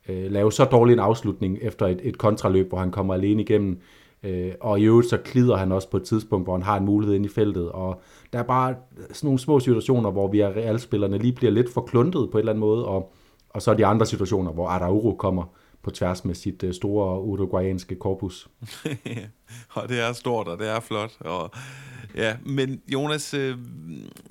øh, lave så dårlig en afslutning efter et, et kontraløb, hvor han kommer alene igennem. Øh, og i øvrigt så klider han også på et tidspunkt, hvor han har en mulighed ind i feltet. Og der er bare sådan nogle små situationer, hvor vi er realspillerne lige bliver lidt for kluntet på en eller anden måde, og, og så er de andre situationer, hvor Araujo kommer på tværs med sit øh, store uruguayanske korpus. og det er stort, og det er flot. Og, ja, men Jonas, øh,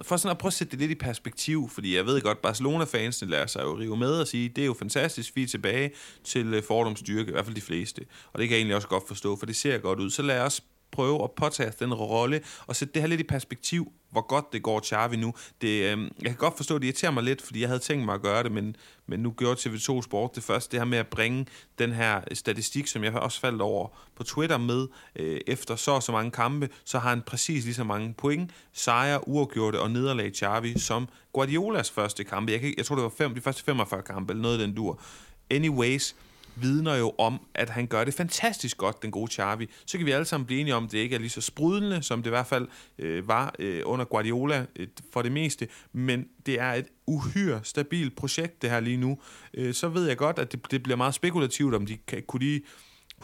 for sådan at prøve at sætte det lidt i perspektiv, fordi jeg ved godt, Barcelona-fansene lader sig jo rive med og sige, det er jo fantastisk, vi er tilbage til øh, fordomsstyrke, i hvert fald de fleste. Og det kan jeg egentlig også godt forstå, for det ser godt ud. Så lad os prøve at påtage den rolle og sætte det her lidt i perspektiv, hvor godt det går Charvi nu. Det, øh, jeg kan godt forstå, at det irriterer mig lidt, fordi jeg havde tænkt mig at gøre det, men, men nu gjorde TV2 Sport det første, det her med at bringe den her øh, statistik, som jeg også faldt over på Twitter med, øh, efter så og så mange kampe, så har han præcis lige så mange point, sejre, uafgjorte og nederlag Charvi, som Guardiolas første kampe. Jeg, kan, jeg tror, det var fem, de første 45 kampe, eller noget af den dur. Anyways, vidner jo om, at han gør det fantastisk godt, den gode Xavi. Så kan vi alle sammen blive enige om, at det ikke er lige så sprudlende, som det i hvert fald øh, var øh, under Guardiola øh, for det meste, men det er et uhyre stabilt projekt, det her lige nu. Øh, så ved jeg godt, at det, det bliver meget spekulativt, om de kan, kunne de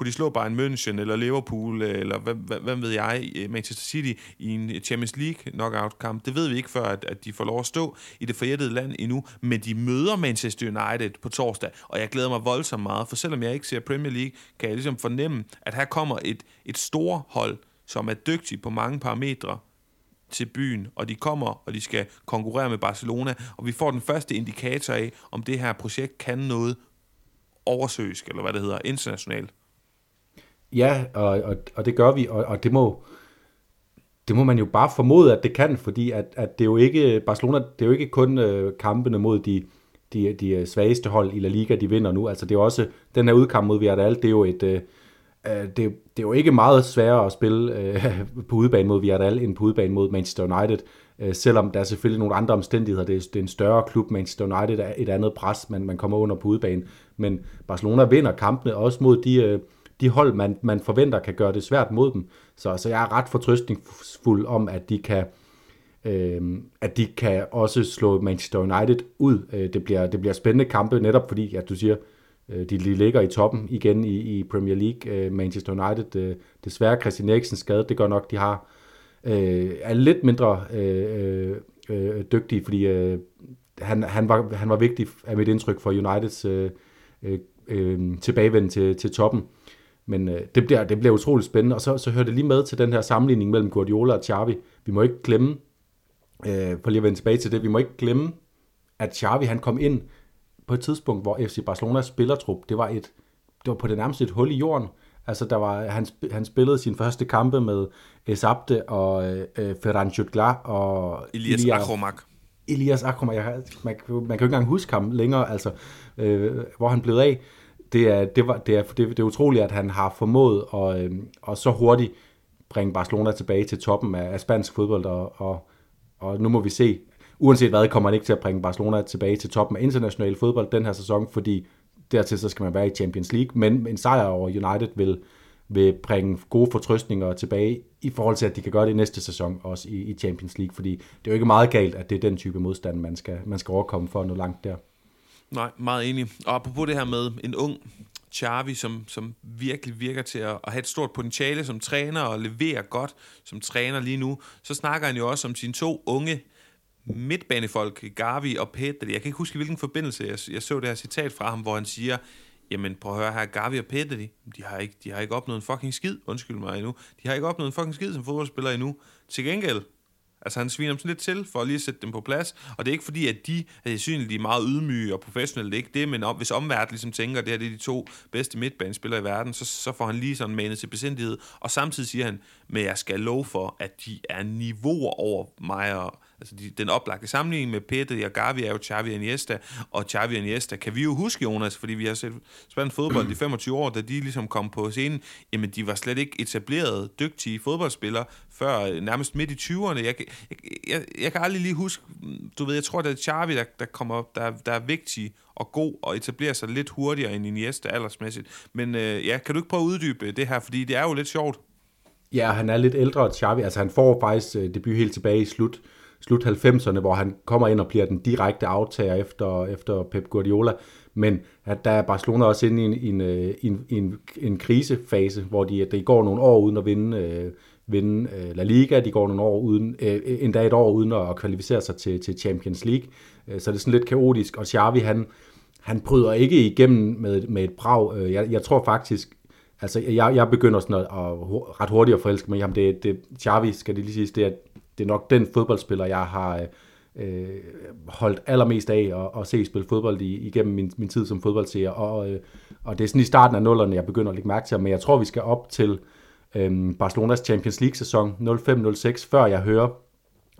kunne de slå Bayern München eller Liverpool øh, eller hvad, hvad, hvad ved jeg, øh, Manchester City i en Champions League knockout kamp. Det ved vi ikke før, at, at de får lov at stå i det forjættede land endnu, men de møder Manchester United på torsdag, og jeg glæder mig voldsomt meget, for selvom jeg ikke ser Premier League, kan jeg ligesom fornemme, at her kommer et, et stort hold, som er dygtig på mange parametre, til byen, og de kommer, og de skal konkurrere med Barcelona, og vi får den første indikator af, om det her projekt kan noget oversøisk, eller hvad det hedder, internationalt. Ja, og, og, og det gør vi, og, og det må det må man jo bare formode, at det kan, fordi at, at det er jo ikke, Barcelona, det er jo ikke kun øh, kampene mod de, de, de øh, svageste hold i La Liga, de vinder nu. Altså det er også, den her udkamp mod Villarreal, det er jo et, øh, øh det, det er jo ikke meget sværere at spille øh, på udebane mod Villarreal, end på udebane mod Manchester United, øh, selvom der er selvfølgelig nogle andre omstændigheder. Det er, det er en større klub, Manchester United er et andet pres, man, man kommer under på udebane, men Barcelona vinder kampene også mod de... Øh, de hold, man, man forventer kan gøre det svært mod dem. Så, så jeg er ret fortrøstningsfuld om, at de kan øh, at de kan også slå Manchester United ud. Øh, det, bliver, det bliver spændende kampe, netop fordi, at du siger, øh, de, de ligger i toppen igen i, i Premier League. Øh, Manchester United, øh, desværre Christian Eriksen skade, det gør nok, de har øh, er lidt mindre øh, øh, øh, dygtige, fordi øh, han, han, var, han var vigtig af mit indtryk for Uniteds øh, øh, øh tilbagevend til, til toppen. Men øh, det, bliver, det bliver utroligt spændende, og så, så hører det lige med til den her sammenligning mellem Guardiola og Xavi. Vi må ikke glemme, øh, for lige at vende tilbage til det, vi må ikke glemme, at Xavi han kom ind på et tidspunkt, hvor FC Barcelonas spillertrup, det var, et, det var på det nærmeste et hul i jorden. Altså, der var, han, han spillede sin første kampe med Esabte og øh, Ferran Jutgla og Elias Akromak. Elias Akromak, jeg, man, man kan jo ikke engang huske ham længere, altså, øh, hvor han blev af det er, det, var, det, er, det, det er utroligt, at han har formået at, øh, at så hurtigt bringe Barcelona tilbage til toppen af, af spansk fodbold, og, og, og nu må vi se, uanset hvad, kommer han ikke til at bringe Barcelona tilbage til toppen af international fodbold den her sæson, fordi dertil så skal man være i Champions League, men en sejr over United vil, vil bringe gode fortrøstninger tilbage i forhold til, at de kan gøre det næste sæson, også i, i Champions League, fordi det er jo ikke meget galt, at det er den type modstand, man skal, man skal overkomme for at nå langt der. Nej, meget enig. Og apropos det her med en ung Charvi, som, som virkelig virker til at, at have et stort potentiale som træner og levere godt som træner lige nu, så snakker han jo også om sine to unge midtbanefolk, Gavi og Pedri. Jeg kan ikke huske, hvilken forbindelse jeg, jeg så det her citat fra ham, hvor han siger, jamen prøv at høre her, Gavi og Pedri, de har ikke, de har ikke opnået en fucking skid, undskyld mig endnu, de har ikke opnået en fucking skid som fodboldspiller endnu. Til gengæld, Altså han sviner dem sådan lidt til, for at lige at sætte dem på plads. Og det er ikke fordi, at de er synligt de er meget ydmyge og professionelle, det er ikke det, men om, hvis omverdenen ligesom tænker, at det her det er de to bedste midtbanespillere i verden, så, så får han lige sådan manet til besindighed. Og samtidig siger han, men jeg skal love for, at de er niveauer over mig og Altså de, den oplagte sammenligning med Pette og Gavi er jo Xavi og Iniesta, og Xavi og Iniesta kan vi jo huske, Jonas, fordi vi har set spændt fodbold i 25 år, da de ligesom kom på scenen, jamen de var slet ikke etablerede, dygtige fodboldspillere, før øh, nærmest midt i 20'erne. Jeg, jeg, jeg, jeg kan aldrig lige huske, mm, du ved, jeg tror, det er Xavi, der, der kommer der, der er vigtig og god og etablerer sig lidt hurtigere end Iniesta aldersmæssigt. Men øh, ja, kan du ikke prøve at uddybe det her, fordi det er jo lidt sjovt. Ja, han er lidt ældre, Xavi. Altså han får faktisk øh, debut helt tilbage i slut slut 90'erne, hvor han kommer ind og bliver den direkte aftager efter, efter Pep Guardiola. Men at der er Barcelona også inde i en, en, øh, en, en, en krisefase, hvor de, de går nogle år uden at vinde, øh, vinde øh, La Liga, de går nogle år uden, øh, endda et år uden at kvalificere sig til, til Champions League. Øh, så det er sådan lidt kaotisk, og Xavi han, han bryder ikke igennem med, med et brag. Øh, jeg, jeg tror faktisk, altså jeg, jeg begynder sådan at, at ret hurtigt at forelske mig i ham. Det, det, Xavi, skal det lige sige, det er, det er nok den fodboldspiller, jeg har øh, øh, holdt allermest af at, at se spille fodbold i, igennem min, min tid som fodboldseer. Og, øh, og det er sådan i starten af nullerne, jeg begynder at lægge mærke til ham. Men jeg tror, vi skal op til øh, Barcelonas Champions League-sæson 05-06, før jeg hører,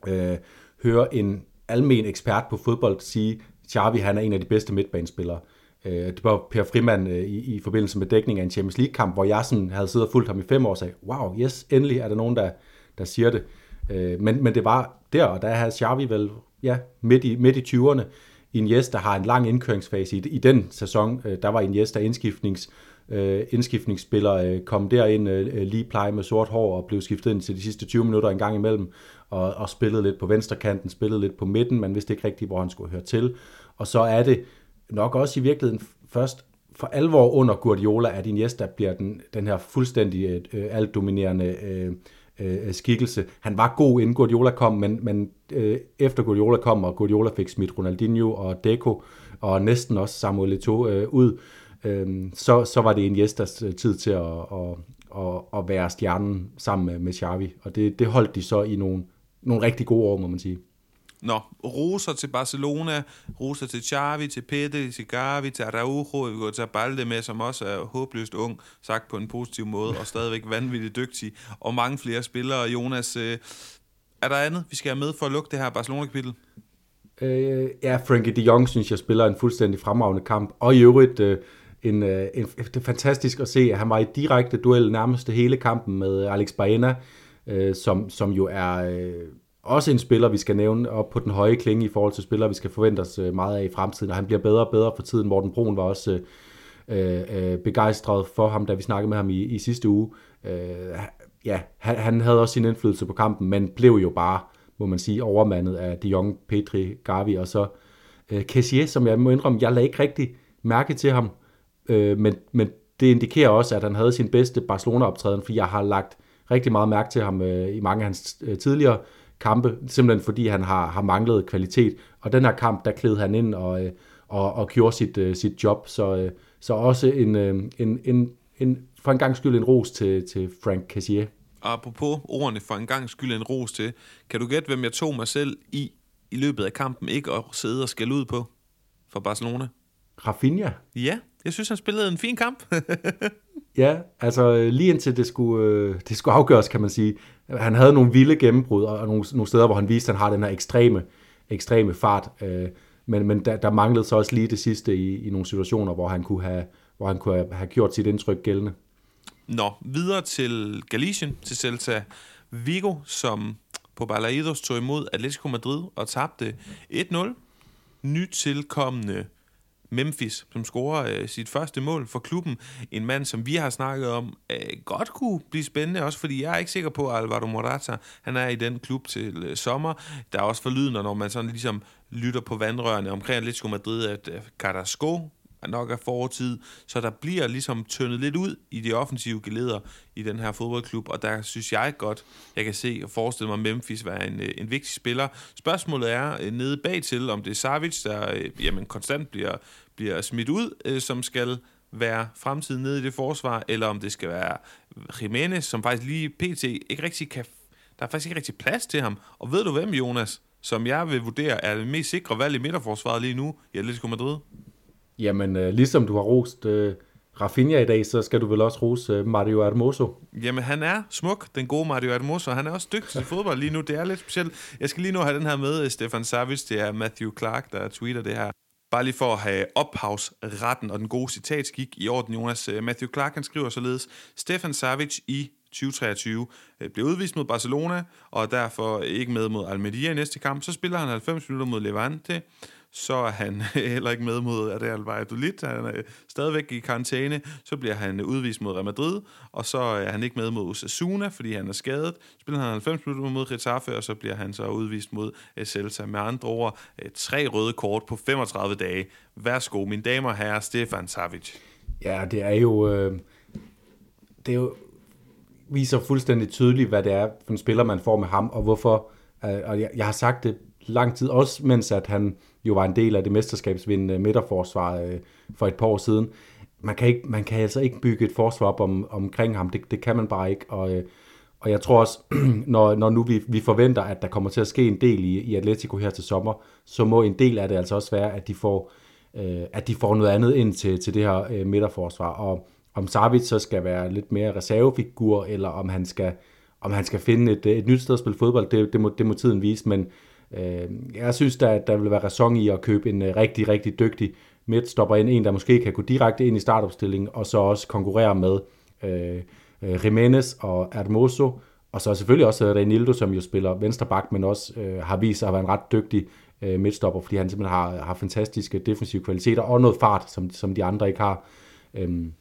øh, hører en almen ekspert på fodbold sige, Xavi han er en af de bedste midtbanespillere. Øh, det var Per Frimand øh, i, i forbindelse med dækning af en Champions League-kamp, hvor jeg sådan havde siddet og fulgt ham i fem år og sagde, wow, yes, endelig er der nogen, der, der siger det. Øh, men, men det var der, og der havde Xavi vel ja, midt, i, midt i 20'erne. Iniesta har en lang indkøringsfase i, i den sæson, øh, der var Iniesta indskiftnings, øh, indskiftningsspiller, øh, kom derind øh, øh, lige pleje med sort hår og blev skiftet ind til de sidste 20 minutter en gang imellem, og, og spillede lidt på venstre kanten, spillede lidt på midten, man vidste ikke rigtigt, hvor han skulle høre til. Og så er det nok også i virkeligheden først for alvor under Guardiola, at Iniesta bliver den, den her fuldstændig øh, øh altdominerende øh, Øh, øh, skikkelse. Han var god inden Guardiola kom, men, men øh, efter Guardiola kom, og Guardiola fik smidt Ronaldinho og Deco, og næsten også Samuel Eto'o øh, ud, øh, så, så var det Iniestas øh, tid til at, at, at, at være stjernen sammen med, med Xavi, og det, det holdt de så i nogle, nogle rigtig gode år, må man sige. Nå, roser til Barcelona, roser til Xavi, til Pette, til Gavi, til Araujo, vi går til Balde med, som også er håbløst ung, sagt på en positiv måde, og stadigvæk vanvittigt dygtig, og mange flere spillere. Jonas, øh, er der andet, vi skal have med for at lukke det her Barcelona-kapitel? Øh, ja, Frankie de Jong synes jeg spiller en fuldstændig fremragende kamp, og i øvrigt øh, en, øh, en, det er fantastisk at se, at han var i direkte duel nærmest hele kampen med Alex Baena, øh, som, som jo er... Øh, også en spiller, vi skal nævne op på den høje klinge i forhold til spillere, vi skal forvente os øh, meget af i fremtiden, og han bliver bedre og bedre for tiden. Morten Brun var også øh, øh, begejstret for ham, da vi snakkede med ham i, i sidste uge. Øh, ja, han, han havde også sin indflydelse på kampen, men blev jo bare, må man sige, overmandet af de Jong, Petri, Gavi, og så øh, Kessier, som jeg må indrømme, jeg lagde ikke rigtig mærke til ham, øh, men, men det indikerer også, at han havde sin bedste Barcelona-optræden, for jeg har lagt rigtig meget mærke til ham øh, i mange af hans øh, tidligere kampe, simpelthen fordi han har, har manglet kvalitet. Og den her kamp, der klædede han ind og, øh, og, og gjorde sit, uh, sit job. Så, uh, så også en, en, en, en, for en gang skyld en ros til, til Frank Cassier. Apropos ordene for en gang skyld en ros til, kan du gætte, hvem jeg tog mig selv i i løbet af kampen ikke at sidde og skælde ud på for Barcelona? Rafinha? Ja, jeg synes, han spillede en fin kamp. ja, altså lige indtil det skulle, det skulle afgøres, kan man sige, han havde nogle vilde gennembrud, og nogle, nogle steder, hvor han viste, at han har den her ekstreme, ekstreme fart. Øh, men men der, der manglede så også lige det sidste i, i nogle situationer, hvor han kunne have, hvor han kunne have, have gjort sit indtryk gældende. Nå, videre til Galicien, til Celta Vigo, som på Balaidos tog imod Atletico Madrid og tabte 1-0. Nytilkommende Memphis, som scorer øh, sit første mål for klubben. En mand, som vi har snakket om, øh, godt kunne blive spændende, også fordi jeg er ikke sikker på, at Alvaro Morata, han er i den klub til øh, sommer. Der er også forlydende, når man sådan ligesom lytter på vandrørene omkring Atletico Madrid, at øh, Carrasco nok er fortid, så der bliver ligesom tyndet lidt ud i de offensive geleder i den her fodboldklub, og der synes jeg godt, jeg kan se og forestille mig Memphis være en, øh, en vigtig spiller. Spørgsmålet er øh, nede bag til, om det er Savic, der øh, jamen, konstant bliver, bliver smidt ud, som skal være fremtiden nede i det forsvar, eller om det skal være Jimenez, som faktisk lige pt. ikke rigtig kan... Der er faktisk ikke rigtig plads til ham. Og ved du hvem, Jonas, som jeg vil vurdere er det mest sikre valg i midterforsvaret lige nu i Atletico Madrid? Jamen, øh, ligesom du har rost øh, Rafinha i dag, så skal du vel også rose øh, Mario Hermoso. Jamen, han er smuk, den gode Mario Hermoso. Han er også dygtig til fodbold lige nu. Det er lidt specielt. Jeg skal lige nu have den her med, øh, Stefan Savic. Det er Matthew Clark, der tweeter det her. Bare lige for at have ophavsretten og den gode citatskik i orden, Jonas. Øh, Matthew Clark han skriver således, Stefan Savic i 2023 øh, blev udvist mod Barcelona, og derfor ikke med mod Almeria i næste kamp. Så spiller han 90 minutter mod Levante, så er han heller ikke med mod Real Valladolid. Han er øh, stadigvæk i karantæne. Så bliver han udvist mod Real Madrid, og så er han ikke med mod Osasuna, fordi han er skadet. Så spiller han 90 minutter mod Getafe, og så bliver han så udvist mod øh, Celta. Med andre ord, øh, tre røde kort på 35 dage. Værsgo, mine damer og herrer, Stefan Savic. Ja, det er jo... Øh, det er jo viser fuldstændig tydeligt, hvad det er for en spiller, man får med ham, og hvorfor. Øh, og jeg, jeg har sagt det lang tid, også mens at han jo var en del af det mesterskabsvindende midterforsvar øh, for et par år siden. Man kan, ikke, man kan altså ikke bygge et forsvar op om, omkring ham. Det, det kan man bare ikke. Og, øh, og jeg tror også, når, når nu vi, vi forventer, at der kommer til at ske en del i, i Atletico her til sommer, så må en del af det altså også være, at de får, øh, at de får noget andet ind til, til det her øh, midterforsvar. Og om Savic så skal være lidt mere reservefigur, eller om han skal, om han skal finde et, øh, et nyt sted at spille fodbold, det, det, må, det må tiden vise, men øh, jeg synes, der, der vil være ræson i at købe en øh, rigtig, rigtig dygtig midtstopper ind, en der måske kan gå direkte ind i startopstillingen, og så også konkurrere med øh, øh Jimenez og Hermoso, og så selvfølgelig også Reinildo, som jo spiller vensterbak, men også øh, har vist sig at være en ret dygtig øh, midtstopper, fordi han simpelthen har, har fantastiske defensive kvaliteter og noget fart, som, som de andre ikke har. Øhm,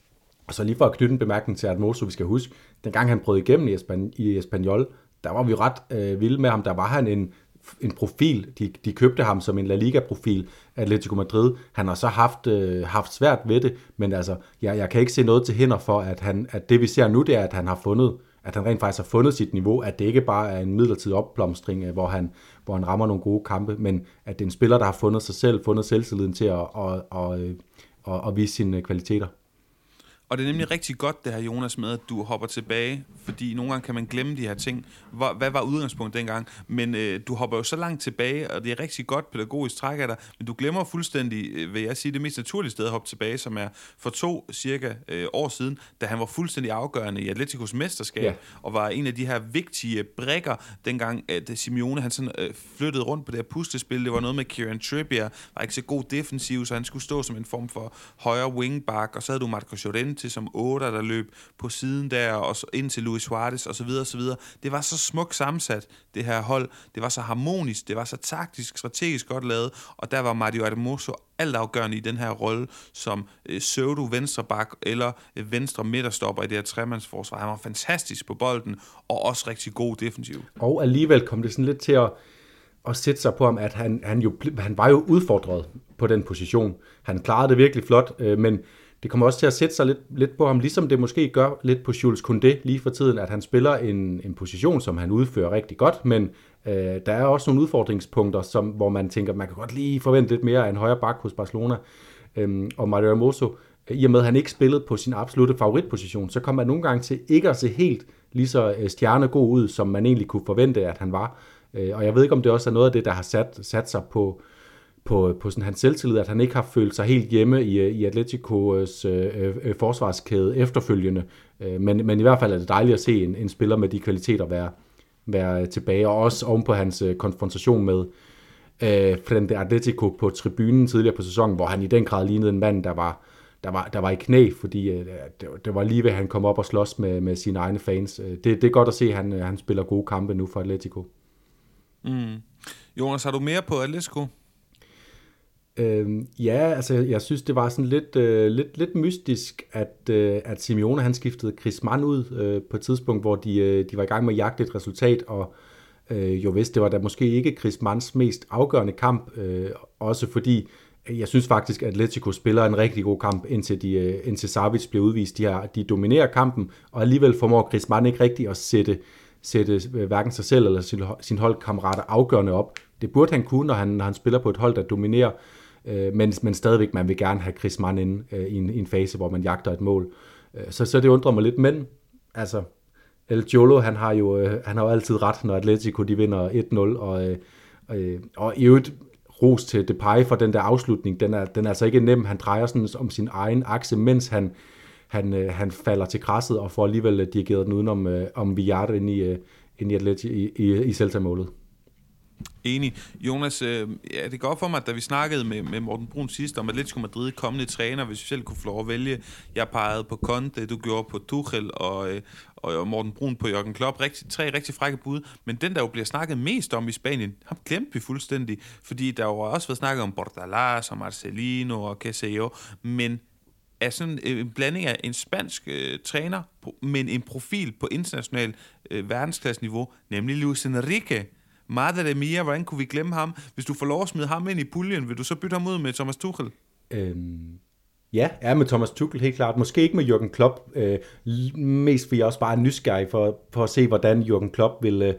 og så lige for at knytte en bemærkning til Atmoso, vi skal huske, dengang han brød igennem i, Espan- i Espanyol, der var vi ret øh, vilde med ham. Der var han en, en profil. De, de købte ham som en La Liga-profil, Atletico Madrid. Han har så haft, øh, haft svært ved det, men altså, jeg, jeg kan ikke se noget til hænder for, at, han, at det vi ser nu, det er, at han har fundet at han rent faktisk har fundet sit niveau, at det ikke bare er en midlertidig opblomstring, øh, hvor han, hvor han rammer nogle gode kampe, men at det er en spiller, der har fundet sig selv, fundet selvtilliden til at, at, at, at, at, at vise sine kvaliteter. Og det er nemlig rigtig godt, det her Jonas, med at du hopper tilbage, fordi nogle gange kan man glemme de her ting. Hvor, hvad var udgangspunktet dengang? Men øh, du hopper jo så langt tilbage, og det er rigtig godt pædagogisk træk af dig, men du glemmer fuldstændig, øh, vil jeg sige, det mest naturlige sted at hoppe tilbage, som er for to cirka øh, år siden, da han var fuldstændig afgørende i Atleticos mesterskab, ja. og var en af de her vigtige brækker, dengang at Simeone han sådan, øh, flyttede rundt på det her puslespil. Det var noget med Kieran Trippier, var ikke så god defensiv, så han skulle stå som en form for højre wingback, og så havde du Marco Llorente, til som 8, der løb på siden der, og så ind til Luis Suarez og så videre, og så videre. Det var så smukt sammensat, det her hold. Det var så harmonisk, det var så taktisk, strategisk godt lavet, og der var Mario Hermoso altafgørende i den her rolle som øh, pseudo venstreback eller øh, venstre midterstopper i det her tremandsforsvar. Han var fantastisk på bolden, og også rigtig god defensiv. Og alligevel kom det sådan lidt til at, at sætte sig på ham, at han, han, jo, han var jo udfordret på den position. Han klarede det virkelig flot, øh, men det kommer også til at sætte sig lidt, lidt på ham, ligesom det måske gør lidt på Jules Koundé lige for tiden, at han spiller en, en position, som han udfører rigtig godt, men øh, der er også nogle udfordringspunkter, som, hvor man tænker, man kan godt lige forvente lidt mere af en højre bak hos Barcelona. Øhm, og Mario Hermoso, i og med at han ikke spillede på sin absolute favoritposition, så kom man nogle gange til ikke at se helt lige så stjerne stjernegod ud, som man egentlig kunne forvente, at han var. Øh, og jeg ved ikke, om det også er noget af det, der har sat, sat sig på, på, på sådan hans selvtillid, at han ikke har følt sig helt hjemme i, øh, i Atleticos øh, øh, øh, forsvarskæde efterfølgende. Øh, men, men i hvert fald er det dejligt at se en, en spiller med de kvaliteter være, være tilbage, og også oven på hans øh, konfrontation med øh, Frente Atletico på tribunen tidligere på sæsonen, hvor han i den grad lignede en mand, der var, der var, der var i knæ, fordi øh, det, det var lige ved, at han kom op og slås med, med sine egne fans. Øh, det, det er godt at se, at han, han spiller gode kampe nu for Atletico. Mm. Jonas, har du mere på Atletico? Øh, ja, altså jeg synes, det var sådan lidt, øh, lidt, lidt mystisk, at, øh, at Simeone han skiftede Chris Mann ud øh, på et tidspunkt, hvor de, øh, de var i gang med at jagte et resultat, og øh, jo vidste, det var da måske ikke Chris Manns mest afgørende kamp, øh, også fordi øh, jeg synes faktisk, at Atletico spiller en rigtig god kamp, indtil, de, øh, indtil Savic bliver udvist. De, har, de dominerer kampen, og alligevel formår Chris Mann ikke rigtig at sætte, sætte øh, hverken sig selv eller sin, sin holdkammerater afgørende op. Det burde han kunne, når han, når han spiller på et hold, der dominerer øh, men, men stadigvæk, man vil gerne have Chris Mann inde øh, i, en, i en fase, hvor man jagter et mål. Øh, så, så det undrer mig lidt, men altså, El Jolo, han har jo, øh, han har jo altid ret, når Atletico de vinder 1-0, og, øh, øh, og i øvrigt ros til Depay for den der afslutning, den er, den er altså ikke nem, han drejer sådan om sin egen akse, mens han, han, øh, han falder til græsset og får alligevel dirigeret den udenom øh, om Villar ind i, øh, ind i, Atleti, i, i, i Celta-målet. Enig. Jonas, øh, ja, det går op for mig, at da vi snakkede med, med Morten Brun sidst om Atletico Madrid kommende træner, hvis vi selv kunne få lov at vælge. Jeg pegede på Conte, du gjorde på Tuchel og, øh, og Morten Brun på Jørgen Klopp. Rigtig, tre rigtig frække bud. Men den, der jo bliver snakket mest om i Spanien, ham glemte vi fuldstændig. Fordi der jo også været snakket om Bordalas og Marcelino og Caseo. Men er sådan en blanding af en spansk øh, træner, men en profil på international øh, verdensklasseniveau, nemlig Luis Enrique. Madre mia, hvordan kunne vi glemme ham? Hvis du får lov at smide ham ind i puljen, vil du så bytte ham ud med Thomas Tuchel? Øhm, ja, er med Thomas Tuchel helt klart. Måske ikke med Jürgen Klopp. Øh, mest fordi jeg også bare er nysgerrig for, for at se, hvordan Jürgen Klopp vil, øh,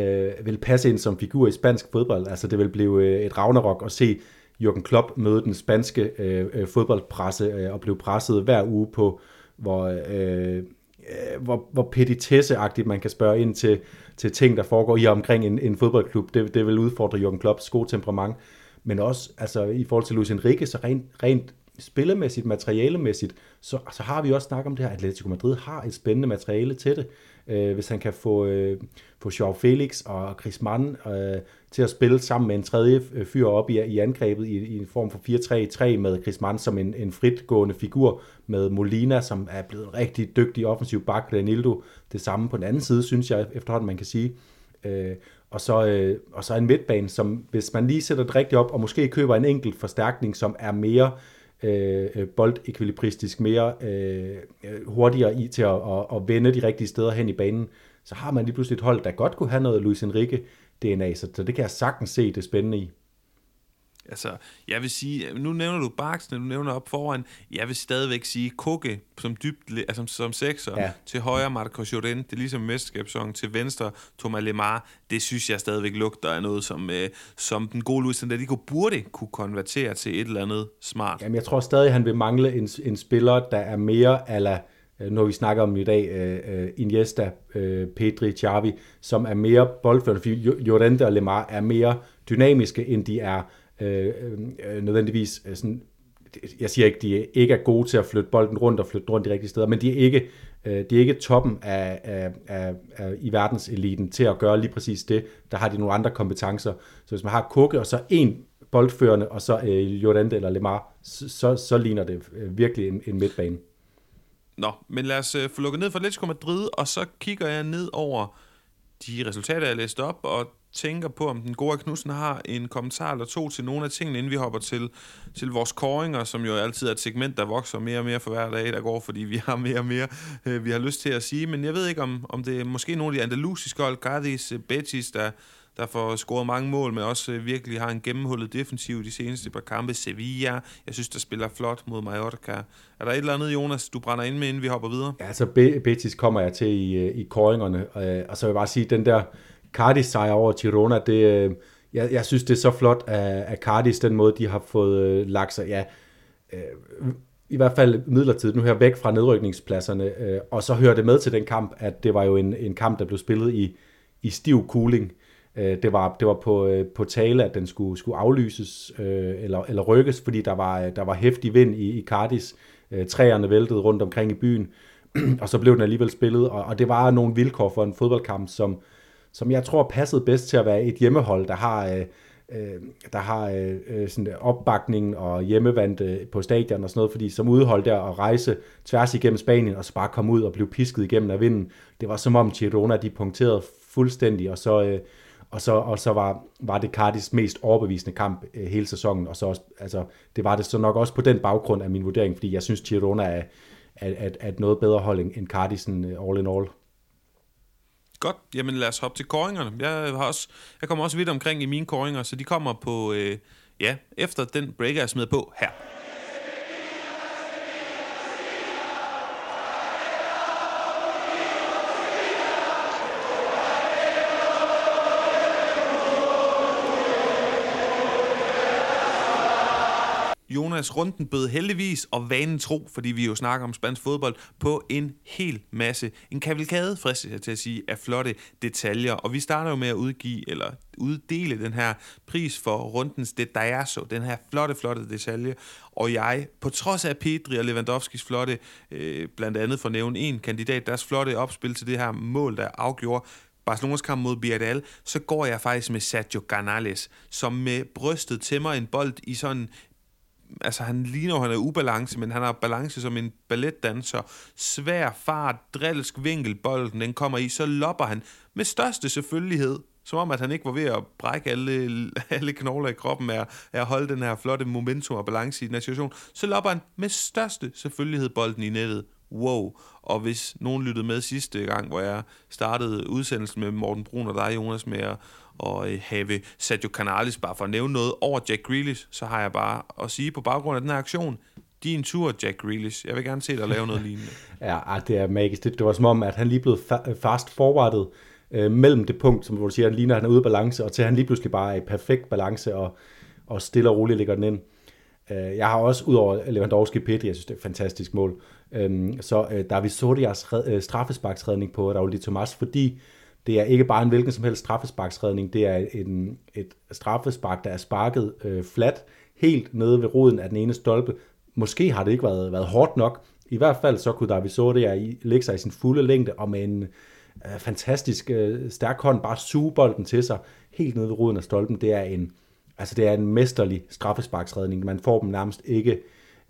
øh vil passe ind som figur i spansk fodbold. Altså det vil blive øh, et ragnarok at se Jürgen Klopp møde den spanske øh, øh, fodboldpresse øh, og blive presset hver uge på, hvor, øh, øh hvor, hvor petitesseagtigt man kan spørge ind til, til ting, der foregår i omkring en, en fodboldklub. Det, det vil udfordre Jürgen Klopps gode temperament. Men også altså, i forhold til Luis Enrique, så rent, rent spillemæssigt, materialemæssigt, så, så har vi også snakket om det her, at Atletico Madrid har et spændende materiale til det. Øh, hvis han kan få, øh, få Joao Felix og Chris Mann øh, til at spille sammen med en tredje øh, fyr op i, i angrebet i, i en form for 4-3-3 med Chris Mann som en, en fritgående figur, med Molina, som er blevet en rigtig dygtig offensiv bak, Renildo, det samme på den anden side, synes jeg efterhånden, man kan sige. Øh, og, så, øh, og så en midtbane, som hvis man lige sætter det rigtigt op, og måske køber en enkelt forstærkning, som er mere øh, Øh, øh boldekvilibristisk, mere øh, hurtigere i til at, at, at vende de rigtige steder hen i banen, så har man lige pludselig et hold, der godt kunne have noget Luis Enrique DNA, så det kan jeg sagtens se det spændende i. Altså, jeg vil sige, nu nævner du Barksen, du nævner op foran, jeg vil stadigvæk sige Kukke som dybt, altså som sekser, ja. til højre Marcos Joren, det er ligesom mesterskabssong, til venstre Thomas Lemar, det synes jeg stadigvæk lugter af noget, som, øh, som den gode Luis Enrique burde kunne konvertere til et eller andet smart. Jamen, jeg tror stadig, han vil mangle en, en spiller, der er mere ala øh, når vi snakker om i dag, uh, uh, Iniesta, uh, Pedri, Xavi, som er mere boldførende, fordi Llorente og Lemar er mere dynamiske, end de er Øh, øh, nødvendigvis øh, sådan, jeg siger ikke, de ikke er gode til at flytte bolden rundt og flytte rundt de rigtige steder, men de er ikke, øh, de er ikke toppen af, af, af, af, i verdenseliten til at gøre lige præcis det. Der har de nogle andre kompetencer. Så hvis man har Kukke og så en boldførende, og så øh, Jordan eller Lemar, så, så, så ligner det øh, virkelig en, en midtbane. Nå, men lad os øh, få lukket ned for Atletico Madrid, og så kigger jeg ned over de resultater, jeg læste op, og tænker på, om den gode Knudsen har en kommentar eller to til nogle af tingene, inden vi hopper til, til vores koringer, som jo altid er et segment, der vokser mere og mere for hver dag, der går, fordi vi har mere og mere, øh, vi har lyst til at sige. Men jeg ved ikke, om, om det er måske nogle af de andalusiske hold, Cadiz, øh, Betis, der, der får scoret mange mål, men også øh, virkelig har en gennemhullet defensiv de seneste par kampe. Sevilla, jeg synes, der spiller flot mod Mallorca. Er der et eller andet, Jonas, du brænder ind med, inden vi hopper videre? Ja, altså Betis kommer jeg til i, øh, i koringerne, øh, og så vil jeg bare sige, den der Cardis sejr over Girona, det, øh, jeg, jeg synes, det er så flot af, af Cardis, den måde, de har fået øh, lagt sig, ja, øh, i hvert fald midlertidigt nu her væk fra nedrykningspladserne, øh, og så hører det med til den kamp, at det var jo en, en kamp, der blev spillet i, i stiv cooling. Øh, det, var, det var på, øh, på tale, at den skulle, skulle aflyses øh, eller, eller rykkes, fordi der var, øh, der var hæftig vind i, i Cardis. Øh, træerne væltede rundt omkring i byen, og så blev den alligevel spillet, og, og det var nogle vilkår for en fodboldkamp, som, som jeg tror passede bedst til at være et hjemmehold, der har, øh, øh der har øh, øh, sådan opbakning og hjemmevand øh, på stadion og sådan noget, fordi som udhold der at rejse tværs igennem Spanien og så bare komme ud og blive pisket igennem af vinden, det var som om Girona de punkterede fuldstændig, og så, øh, og så, og så var, var det Cardis mest overbevisende kamp øh, hele sæsonen, og så også, altså, det var det så nok også på den baggrund af min vurdering, fordi jeg synes Girona er, er, er, er et noget bedre hold end Cardis all in all. Godt, jamen lad os hoppe til koringerne. Jeg, har også, jeg kommer også vidt omkring i mine koringer, så de kommer på, øh, ja, efter den breaker, jeg smed på her. Jonas Runden bød heldigvis og vanen tro, fordi vi jo snakker om spansk fodbold, på en hel masse, en kavalkade, fristes jeg til at sige, af flotte detaljer. Og vi starter jo med at udgive, eller uddele den her pris for rundens detallazo, den her flotte, flotte detalje. Og jeg, på trods af Pedri og Lewandowskis flotte, øh, blandt andet for at nævne en kandidat, deres flotte opspil til det her mål, der afgjorde Barcelonas kamp mod Villarreal, så går jeg faktisk med Sergio Canales, som med brystet tæmmer en bold i sådan altså han ligner, han er ubalance, men han har balance som en balletdanser. Svær fart, drilsk vinkel, bolden den kommer i, så lopper han med største selvfølgelighed, som om at han ikke var ved at brække alle, alle knogler i kroppen af, af at holde den her flotte momentum og balance i den her situation, så lopper han med største selvfølgelighed bolden i nettet. Wow. Og hvis nogen lyttede med sidste gang, hvor jeg startede udsendelsen med Morten Brun og dig, Jonas, med at, og øh, have Sergio Canales, bare for at nævne noget over Jack Grealish, så har jeg bare at sige på baggrund af den her aktion, din tur, Jack Grealish. Jeg vil gerne se dig lave noget lignende. ja, det er magisk. Det, det var som om, at han lige blev fast forwardet øh, mellem det punkt, som du siger, han ligner, at han er ude af balance, og til han lige pludselig bare er i perfekt balance, og, og stille og roligt ligger den ind. Øh, jeg har også, udover Lewandowski Pedri, jeg synes, det er et fantastisk mål, øhm, så øh, David Sorias øh, straffesparksredning på Raul Thomas, fordi det er ikke bare en hvilken som helst straffesparksredning, det er en, et straffespark, der er sparket øh, flat, helt nede ved roden af den ene stolpe. Måske har det ikke været, været hårdt nok. I hvert fald så kunne David Soria lægge sig i sin fulde længde, og med en øh, fantastisk øh, stærk hånd bare suge bolden til sig, helt nede ved roden af stolpen. Det er en, altså det er en mesterlig straffesparksredning. Man får dem nærmest ikke,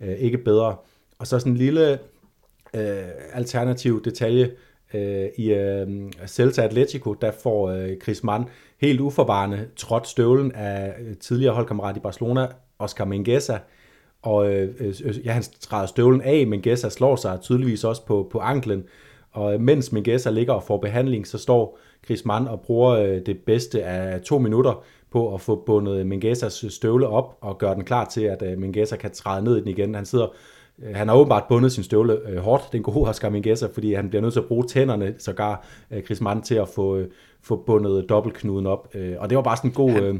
øh, ikke bedre. Og så sådan en lille øh, alternativ detalje, øh, i øh, Celta Atletico, der får øh, Chris Mann helt uforvarende trådt støvlen af øh, tidligere holdkammerat i Barcelona, Oscar Menguesa, og øh, øh, ja, han træder støvlen af, Menguesa slår sig tydeligvis også på, på anklen, og øh, mens Menguesa ligger og får behandling, så står Chris Mann og bruger øh, det bedste af to minutter på at få bundet Mengesas støvle op og gøre den klar til, at øh, Mengesa kan træde ned i den igen. Han sidder Øh, han har åbenbart bundet sin støvle øh, hårdt, den gode Oscar Mingueza, fordi han bliver nødt til at bruge tænderne, sågar øh, Chris Mann, til at få, øh, få bundet dobbeltknuden op. Øh, og det var bare sådan en god... Øh,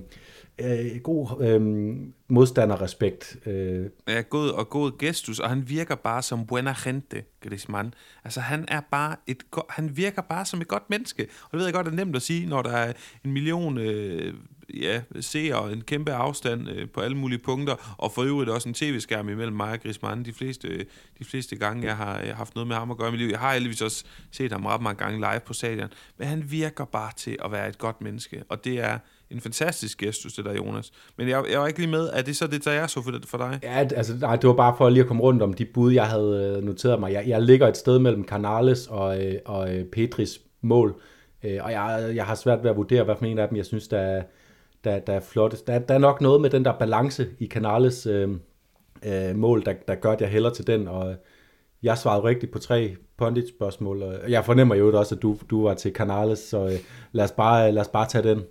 øh, god øh, modstanderrespekt. Øh. Ja, god og god gestus, og han virker bare som buena gente, Griezmann. Altså han er bare et han virker bare som et godt menneske. Og det ved jeg godt, det er nemt at sige, når der er en million øh, ja, seere en kæmpe afstand øh, på alle mulige punkter, og for øvrigt også en tv-skærm imellem mig og Griezmann de fleste, øh, de fleste gange, jeg har øh, haft noget med ham at gøre i mit liv. Jeg har heldigvis også set ham ret mange gange live på stadion, men han virker bare til at være et godt menneske, og det er en fantastisk gestus, det der, Jonas. Men jeg, jeg var ikke lige med. Er det så det, der jeg så for, for dig? Ja, altså, nej, det var bare for lige at komme rundt om de bud, jeg havde øh, noteret mig. Jeg, jeg ligger et sted mellem Canales og, øh, og Petris mål, og jeg, jeg har svært ved at vurdere, hvad for en af dem, jeg synes, der er, der, der er flottest. Der, der er nok noget med den der balance i Canales øh, øh, mål, der, der gør, at jeg hælder til den, og jeg svarede rigtigt på tre pundit-spørgsmål, og jeg fornemmer jo også, at du, du var til Canales, så øh, lad, os bare, lad os bare tage den.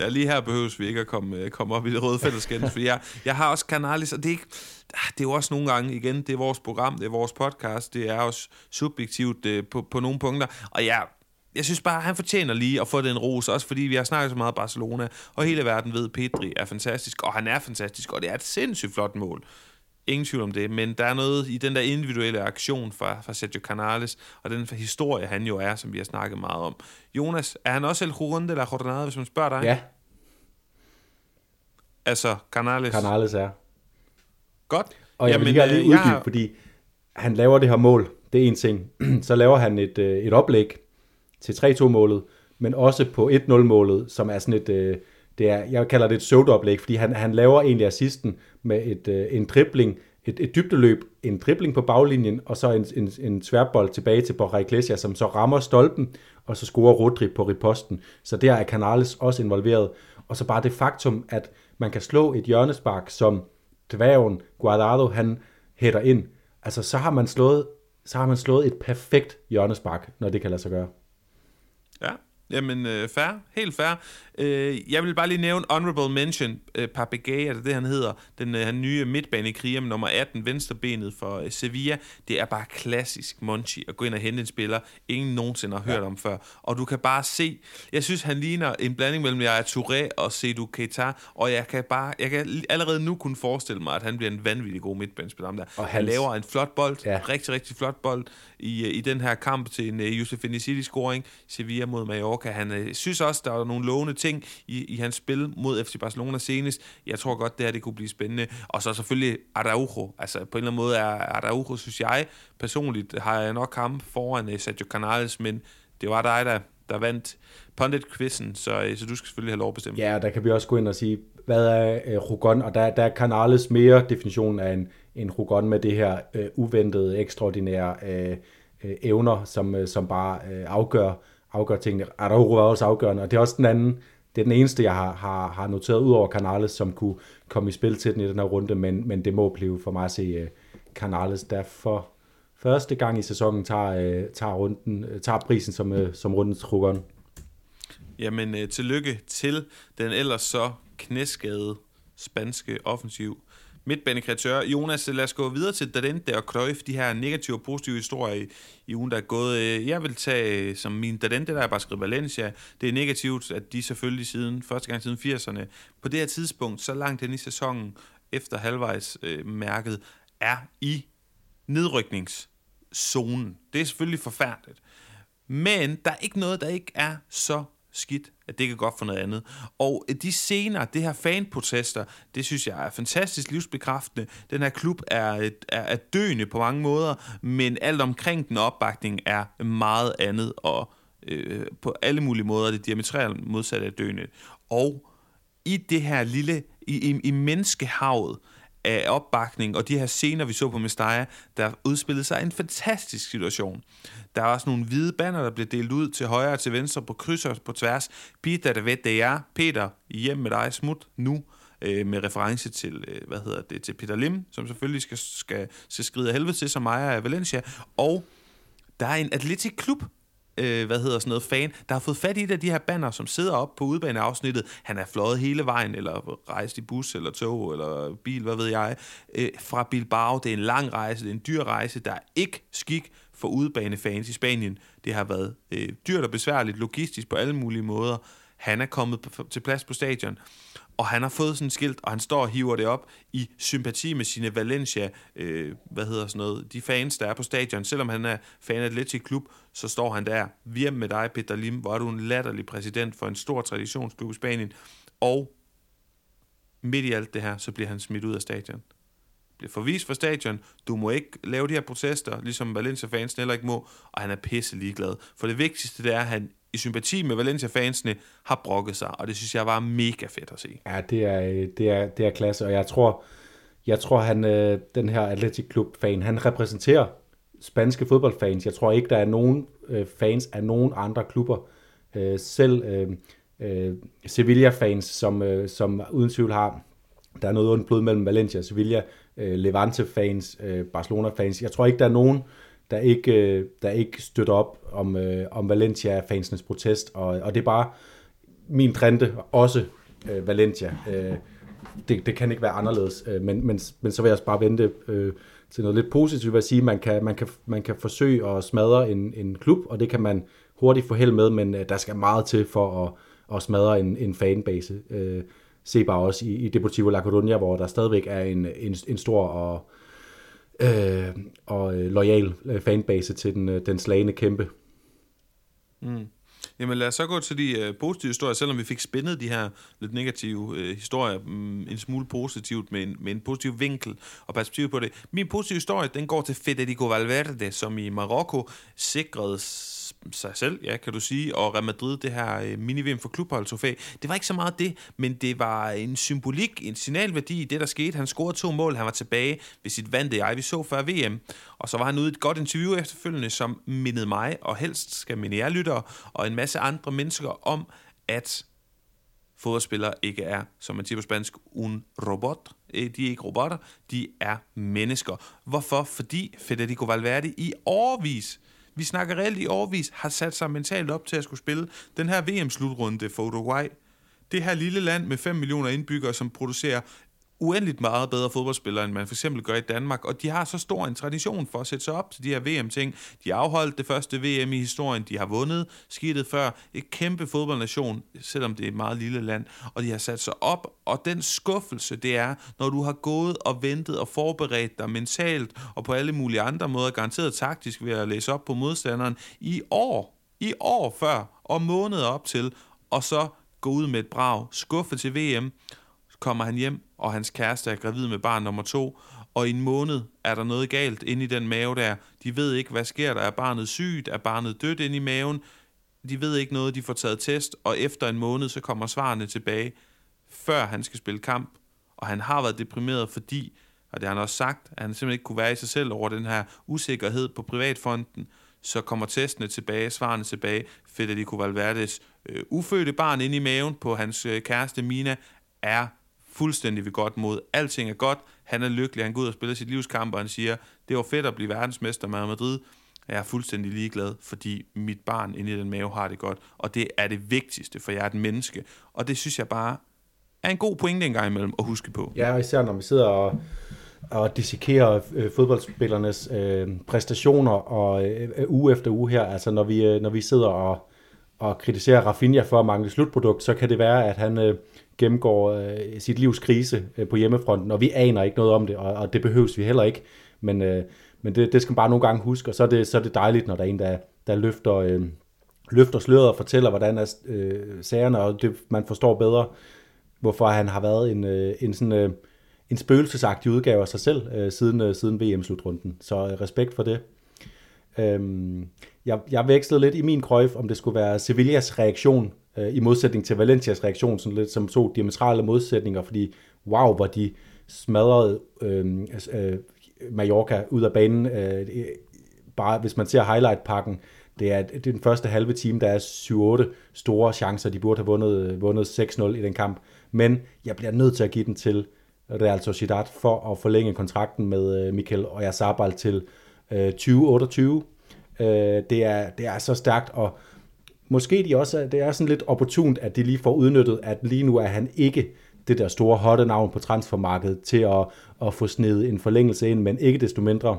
Ja, lige her behøves vi ikke at komme, øh, komme op i det røde fællesskab, for jeg, jeg har også Canales, og det er, ikke, ah, det er jo også nogle gange, igen, det er vores program, det er vores podcast, det er også subjektivt øh, på, på nogle punkter, og jeg jeg synes bare, han fortjener lige at få den ros, også fordi vi har snakket så meget Barcelona, og hele verden ved, at Pedri er fantastisk, og han er fantastisk, og det er et sindssygt flot mål. Ingen tvivl om det, men der er noget i den der individuelle aktion fra, fra Sergio Canales, og den historie, han jo er, som vi har snakket meget om. Jonas, er han også el jurón de la jornada, hvis man spørger dig? Ja. Altså, Canales? Canales er. Godt. Og jeg Jamen, vil lige, lige øh, uddybe, har... fordi han laver det her mål, det er en ting. Så laver han et, øh, et oplæg, til 3-2-målet, men også på 1-0-målet, som er sådan et, øh, det er, jeg kalder det et pseudo-oplæg, fordi han, han laver egentlig assisten med et, øh, en dribling, et, et dybdeløb, en dribling på baglinjen, og så en, en, en tværbold tilbage til Borja Iglesias, som så rammer stolpen, og så scorer Rodri på riposten. Så der er Canales også involveret. Og så bare det faktum, at man kan slå et hjørnespark, som dværgen Guardado, han hætter ind. Altså, så har man slået, så har man slået et perfekt hjørnespark, når det kan lade sig gøre. Ja, jamen øh, fair, helt fair. Øh, jeg vil bare lige nævne honorable mention, øh, Papagay, er det det, han hedder, den øh, han nye midtbanekriger med nummer 18, venstrebenet for øh, Sevilla. Det er bare klassisk Monchi at gå ind og hente en spiller, ingen nogensinde har hørt ja. om før. Og du kan bare se, jeg synes, han ligner en blanding mellem er Touré og Seydou Keita, og jeg kan bare, jeg kan allerede nu kunne forestille mig, at han bliver en vanvittig god midtbanespiller. Der. Og han laver en flot bold, ja. rigtig, rigtig flot bold i, øh, i den her kamp til en uh, Youssef City-scoring, Sevilla mod Mallorca. Han uh, synes også, der er nogle lovende ting, ting i, i hans spil mod FC Barcelona senest. Jeg tror godt, det her det kunne blive spændende. Og så selvfølgelig Araujo. Altså på en eller anden måde er Araujo, synes jeg, personligt har jeg nok ham foran øh, Sergio Canales, men det var dig, der der vandt Pundit-quizzen, så, øh, så du skal selvfølgelig have lov at bestemme. Ja, der kan vi også gå ind og sige, hvad er øh, Rugon? Og der, der er Canales mere definition af en, en Rugon med det her øh, uventede, ekstraordinære øh, øh, evner, som, øh, som bare øh, afgør, afgør tingene. Araujo var også afgørende, og det er også den anden, det er den eneste, jeg har, har, har noteret ud over Canales, som kunne komme i spil til den i den her runde, men, men det må blive for mig at se øh, Canales, der for første gang i sæsonen tager, øh, tager, runden, øh, tager prisen som, øh, som rundens trukkeren. Jamen, øh, tillykke til den ellers så knæskade spanske offensiv midtbanekreatør. Jonas, lad os gå videre til Dadente og Cruyff, de her negative og positive historier i, i ugen, der er gået. Øh, jeg vil tage øh, som min Dadente, der er bare skrevet Valencia. Det er negativt, at de selvfølgelig siden, første gang siden 80'erne, på det her tidspunkt, så langt ind i sæsonen, efter halvvejs øh, mærket, er i nedrykningszonen. Det er selvfølgelig forfærdeligt. Men der er ikke noget, der ikke er så skidt, at det kan godt for noget andet. Og øh, de scener, det her fanprotester, det synes jeg er fantastisk livsbekræftende. Den her klub er, øh, er, er døende på mange måder, men alt omkring den opbakning er meget andet, og øh, på alle mulige måder det diametralt modsatte af døende. Og i det her lille, i, i, i menneskehavet, af opbakning, og de her scener, vi så på Mestalla, der udspillede sig en fantastisk situation. Der var også nogle hvide banner, der blev delt ud til højre og til venstre på kryds og på tværs. Peter, der ved det er. Peter, hjem med dig, smut nu øh, med reference til, øh, hvad hedder det, til Peter Lim, som selvfølgelig skal, skal se skride af helvede til, som ejer af Valencia. Og der er en atletik klub, øh, hvad hedder sådan noget, fan, der har fået fat i et af de her banner, som sidder op på udbaneafsnittet. Han er fløjet hele vejen, eller rejst i bus, eller tog, eller bil, hvad ved jeg, øh, fra Bilbao. Det er en lang rejse, det er en dyr rejse, der er ikke skik for udebanefans i Spanien. Det har været øh, dyrt og besværligt, logistisk på alle mulige måder. Han er kommet til plads på stadion, og han har fået sådan et skilt, og han står og hiver det op i sympati med sine Valencia, øh, hvad hedder sådan noget, de fans, der er på stadion. Selvom han er fan af Athletic Klub, så står han der. Hjem med dig, Peter Lim, hvor er du en latterlig præsident for en stor traditionsklub i Spanien. Og midt i alt det her, så bliver han smidt ud af stadion bliver forvist fra stadion. Du må ikke lave de her protester, ligesom Valencia-fansen heller ikke må, og han er pisse ligeglad. For det vigtigste, det er, at han i sympati med Valencia-fansene har brokket sig, og det synes jeg var mega fedt at se. Ja, det er, øh, det er, det er klasse, og jeg tror, jeg tror han, øh, den her Athletic Club-fan, han repræsenterer spanske fodboldfans. Jeg tror ikke, der er nogen øh, fans af nogen andre klubber. Øh, selv øh, øh, Sevilla-fans, som, som uden tvivl har, der er noget ondt blod mellem Valencia og Sevilla, Levante-fans, Barcelona-fans. Jeg tror ikke, der er nogen der ikke, øh, der ikke støtter op om, øh, om Valencia-fansenes protest, og, og det er bare min trente, også øh, Valencia. Øh, det, det kan ikke være anderledes, øh, men, men, men så vil jeg også bare vente øh, til noget lidt positivt at sige, man kan, man kan, man kan forsøge at smadre en, en klub, og det kan man hurtigt få held med, men øh, der skal meget til for at, at smadre en, en fanbase. Øh, se bare også i, i Deportivo La Coruña, hvor der stadigvæk er en, en, en stor og øh, og øh, lojal øh, fanbase til den, øh, den slagende kæmpe. Mm. Jamen lad os så gå til de øh, positive historier, selvom vi fik spændet de her lidt negative øh, historier mm, en smule positivt med en, med en positiv vinkel og perspektiv på det. Min positive historie, den går til Federico Valverde, som i Marokko sikrede sig selv, ja, kan du sige, og Real Madrid det her øh, mini-VM for klubholdtrofæ. Det var ikke så meget det, men det var en symbolik, en signalværdi i det, der skete. Han scorede to mål, han var tilbage ved sit vante jeg, vi så før VM. Og så var han ude i et godt interview efterfølgende, som mindede mig, og helst skal minde jer lyttere, og en masse andre mennesker om, at fodboldspillere ikke er, som man siger på spansk, un robot. Øh, de er ikke robotter, de er mennesker. Hvorfor? Fordi Federico Valverde i årvis vi snakker reelt i årvis, har sat sig mentalt op til at skulle spille den her VM-slutrunde for Uruguay. Det her lille land med 5 millioner indbyggere, som producerer uendeligt meget bedre fodboldspillere, end man for eksempel gør i Danmark, og de har så stor en tradition for at sætte sig op til de her VM-ting. De har afholdt det første VM i historien, de har vundet skidtet før, et kæmpe fodboldnation, selvom det er et meget lille land, og de har sat sig op, og den skuffelse, det er, når du har gået og ventet og forberedt dig mentalt, og på alle mulige andre måder, garanteret taktisk ved at læse op på modstanderen, i år, i år før, og måneder op til, og så gå ud med et brag, skuffe til VM, kommer han hjem, og hans kæreste er gravid med barn nummer to, og i en måned er der noget galt inde i den mave der. De ved ikke, hvad sker der. Er barnet sygt? Er barnet dødt inde i maven? de ved ikke noget, de får taget test, og efter en måned, så kommer svarene tilbage, før han skal spille kamp, og han har været deprimeret, fordi, og det har han også sagt, at han simpelthen ikke kunne være i sig selv over den her usikkerhed på privatfonden, så kommer testene tilbage, svarene tilbage. Federico Valverdes øh, ufødte barn inde i maven på hans øh, kæreste Mina er fuldstændig ved godt mod. Alting er godt, han er lykkelig, han går ud og spiller sit livskamp, og han siger, det var fedt at blive verdensmester med Madrid, jeg er fuldstændig ligeglad, fordi mit barn inde i den mave har det godt, og det er det vigtigste, for jeg er et menneske. Og det synes jeg bare er en god pointe en gang imellem at huske på. Ja, og især når vi sidder og, og dissekerer øh, fodboldspillernes øh, præstationer og øh, uge efter uge her, altså når vi, øh, når vi sidder og, og kritiserer Rafinha for at mangle slutprodukt, så kan det være, at han øh, gennemgår øh, sit livs krise øh, på hjemmefronten, og vi aner ikke noget om det, og, og det behøves vi heller ikke. Men, øh, men det, det skal man bare nogle gange huske, og så er det, så er det dejligt, når der er en, der, der løfter, øh, løfter sløret og fortæller, hvordan er øh, sagerne, og det, man forstår bedre, hvorfor han har været en, øh, en sådan... Øh, en spøgelsesagtig udgave af sig selv øh, siden, øh, siden VM-slutrunden. Så øh, respekt for det. Øhm, jeg, jeg vekslede lidt i min krøjf, om det skulle være Sevillas reaktion, øh, i modsætning til Valencias reaktion, sådan lidt som to diametrale modsætninger, fordi wow, hvor de smadrede øh, øh, Mallorca ud af banen. Øh, bare hvis man ser highlight-pakken, det er, det er den første halve time, der er 7-8 store chancer, de burde have vundet, øh, vundet 6-0 i den kamp. Men jeg bliver nødt til at give den til Real Sociedad for at forlænge kontrakten med øh, Mikel og Sabal til øh, 2028. Øh, det, er, det er så stærkt, og måske de også, det er sådan lidt opportunt, at de lige får udnyttet, at lige nu er han ikke det der store hotte navn på transfermarkedet til at, at få snedet en forlængelse ind, men ikke desto mindre,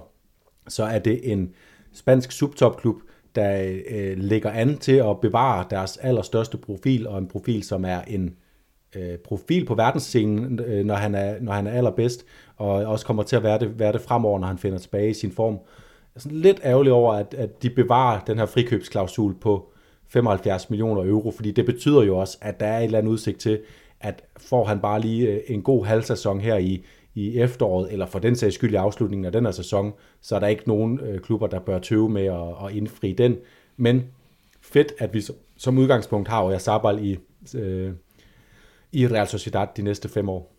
så er det en spansk subtopklub, der øh, lægger an til at bevare deres allerstørste profil, og en profil, som er en øh, profil på verdensscenen, øh, når, han er, når han er allerbedst, og også kommer til at være det, være det fremover, når han finder tilbage i sin form. Jeg er sådan lidt ærgerlig over, at, at de bevarer den her frikøbsklausul på 75 millioner euro, fordi det betyder jo også, at der er et eller andet udsigt til, at får han bare lige øh, en god halvsæson her i, i efteråret, eller for den sags skyld i afslutningen af den her sæson, så er der ikke nogen øh, klubber, der bør tøve med at, at indfri den. Men fedt, at vi som udgangspunkt har Oya Sabal i, øh, i Real Sociedad de næste fem år.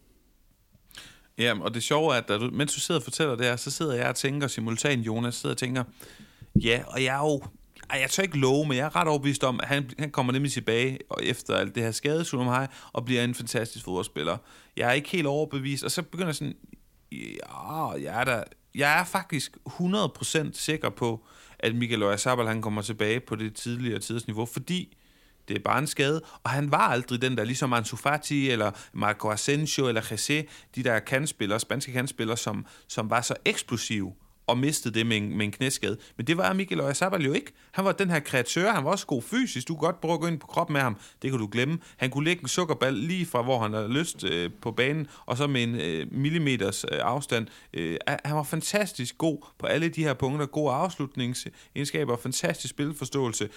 Ja, og det sjove er, at du, mens du sidder og fortæller det her, så sidder jeg og tænker simultan, Jonas, sidder og tænker, ja, og jeg er jo ej, jeg tør ikke love, men jeg er ret overbevist om, at han, han kommer nemlig tilbage og efter alt det her skade, om og bliver en fantastisk fodboldspiller. Jeg er ikke helt overbevist, og så begynder jeg sådan, ja, jeg er, der, jeg er faktisk 100% sikker på, at Michael Oyarzabal, han kommer tilbage på det tidligere tidsniveau, fordi det er bare en skade, og han var aldrig den der, ligesom Ansu Fati, eller Marco Asensio, eller Jesse, de der kandspillere, spanske kandspillere, som, som var så eksplosive, og mistede det med en, med en knæskade. Men det var Mikel Oyarzabal jo ikke. Han var den her kreatør, han var også god fysisk. Du kunne godt prøve at gå ind på kroppen med ham. Det kan du glemme. Han kunne lægge en sukkerball lige fra, hvor han havde lyst øh, på banen, og så med en øh, millimeters øh, afstand. Øh, han var fantastisk god på alle de her punkter. Gode afslutningsegenskaber, fantastisk spilforståelse.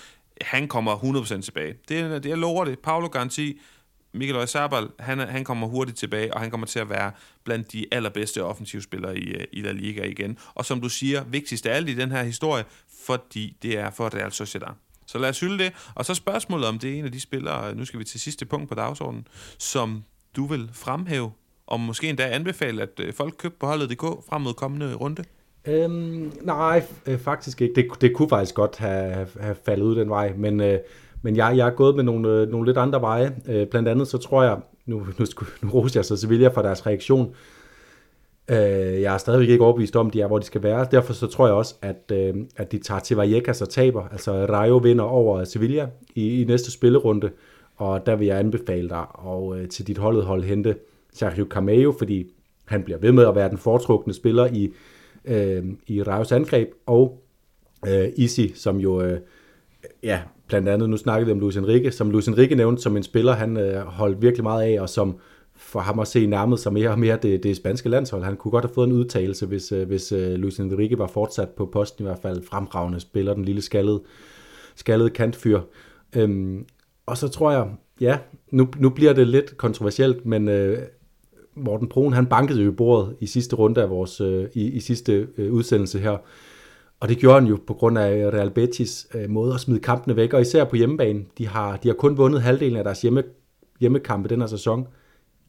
Han kommer 100% tilbage. Det, det, jeg lover det. Paolo Garanti, Michael Oyarzabal, han, han kommer hurtigt tilbage, og han kommer til at være blandt de allerbedste offensivspillere i, øh, i La Liga igen. Og som du siger, vigtigst af alt i den her historie, fordi det er for Real Sociedad. Så lad os hylde det. Og så spørgsmålet om det er en af de spillere, øh, nu skal vi til sidste punkt på dagsordenen, som du vil fremhæve, og måske endda anbefale, at øh, folk køber på holdet.dk frem mod kommende runde? Øhm, nej, faktisk ikke. Det, det kunne faktisk godt have, have faldet ud den vej, men, øh, men jeg, jeg er gået med nogle, øh, nogle lidt andre veje. Øh, blandt andet så tror jeg, nu, nu, nu roser jeg så Sevilla for deres reaktion. Øh, jeg er stadigvæk ikke overbevist om, de er, hvor de skal være. Derfor så tror jeg også, at, øh, at de tager til Vallecas og taber. Altså Rayo vinder over Sevilla i, i næste spillerunde. Og der vil jeg anbefale dig og øh, til dit holdet hold hente Sergio Cameo, fordi han bliver ved med at være den foretrukne spiller i, øh, i Rayos angreb. Og øh, Isi, som jo... Øh, ja, blandt andet, nu snakkede vi om Luis Enrique, som Luis Enrique nævnte som en spiller, han øh, holdt virkelig meget af, og som for ham at se nærmet sig mere og mere det, det spanske landshold. Han kunne godt have fået en udtalelse, hvis, øh, hvis øh, Luis Enrique var fortsat på posten, i hvert fald fremragende spiller, den lille skaldede, skaldede kantfyr. Øhm, og så tror jeg, ja, nu, nu bliver det lidt kontroversielt, men øh, Morten Brun, han bankede jo i bordet i sidste runde af vores, øh, i, i sidste øh, udsendelse her, og det gjorde han jo på grund af Real Betis øh, måde at smide kampene væk, og især på hjemmebane. De har, de har kun vundet halvdelen af deres hjemme, hjemmekampe den her sæson.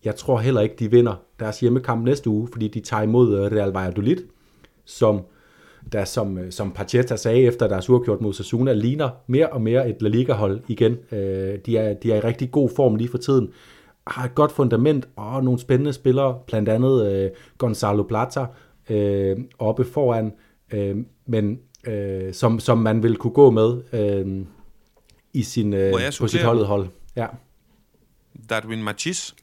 Jeg tror heller ikke, de vinder deres hjemmekamp næste uge, fordi de tager imod øh, Real Valladolid, som der som, øh, som Pacheta sagde efter deres uafgjort mod Sassuna, ligner mere og mere et La Liga-hold igen. Øh, de, er, de er i rigtig god form lige for tiden, har et godt fundament og nogle spændende spillere, blandt andet øh, Gonzalo Plata øh, oppe foran, øh, men øh, som, som man vil kunne gå med øh, i sin, øh, på sit holdet hold. Ja. Darwin Machis.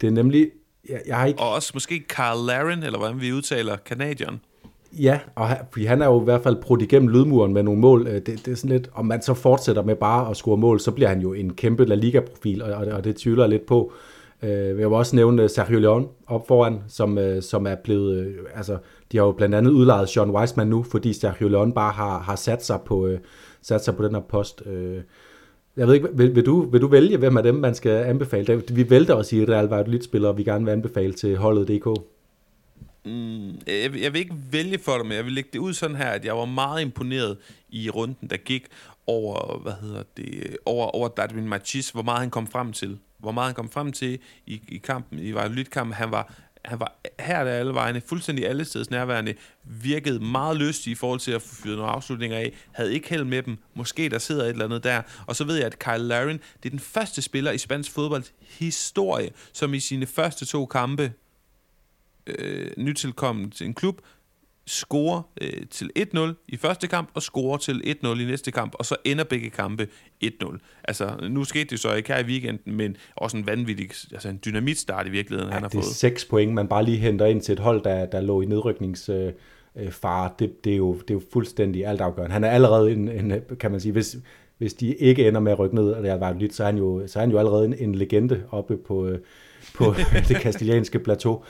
Det er nemlig... Jeg, jeg har ikke... Og også måske Carl Laren, eller hvordan vi udtaler, Canadian. Ja, og han, han er jo i hvert fald brudt igennem lydmuren med nogle mål. Øh, det, det er sådan lidt, om man så fortsætter med bare at score mål, så bliver han jo en kæmpe La Liga-profil, og, og, og det tvivler jeg lidt på. Øh, Øh, jeg vil også nævne øh, Sergio Leon op foran, som, øh, som er blevet, øh, altså de har jo blandt andet udlejet Sean Weisman nu, fordi Sergio Leon bare har, har sat, sig på, øh, sat sig på den her post. Jeg ved ikke, vil, vil, du, vil du vælge, hvem af dem, man skal anbefale? Vi vælter også i Real Valladolid-spillere, vi gerne vil anbefale til holdet DK. Mm, jeg, jeg vil ikke vælge for det, men jeg vil lægge det ud sådan her, at jeg var meget imponeret i runden, der gik over, hvad hedder det, over, over Darwin Machis, hvor meget han kom frem til. Hvor meget han kom frem til i, i kampen, i lidt kampen. Han var, han var her der alle vejene, fuldstændig alle steds nærværende, virkede meget lyst i forhold til at få fyret nogle afslutninger af, havde ikke held med dem, måske der sidder et eller andet der, og så ved jeg, at Kyle Larin, det er den første spiller i spansk fodbold historie, som i sine første to kampe øh, nytilkommen til en klub, score øh, til 1-0 i første kamp, og score til 1-0 i næste kamp, og så ender begge kampe 1-0. Altså, nu skete det så ikke her i weekenden, men også en vanvittig, altså en dynamitstart i virkeligheden, ja, han har det fået. det er seks point, man bare lige henter ind til et hold, der, der lå i nedryknings... Øh, far, det, det, er jo, det er jo fuldstændig altafgørende. Han er allerede en, en kan man sige, hvis, hvis de ikke ender med at rykke ned, og det er lidt, så er han jo, så er han jo allerede en, en legende oppe på, øh, på det kastilianske plateau.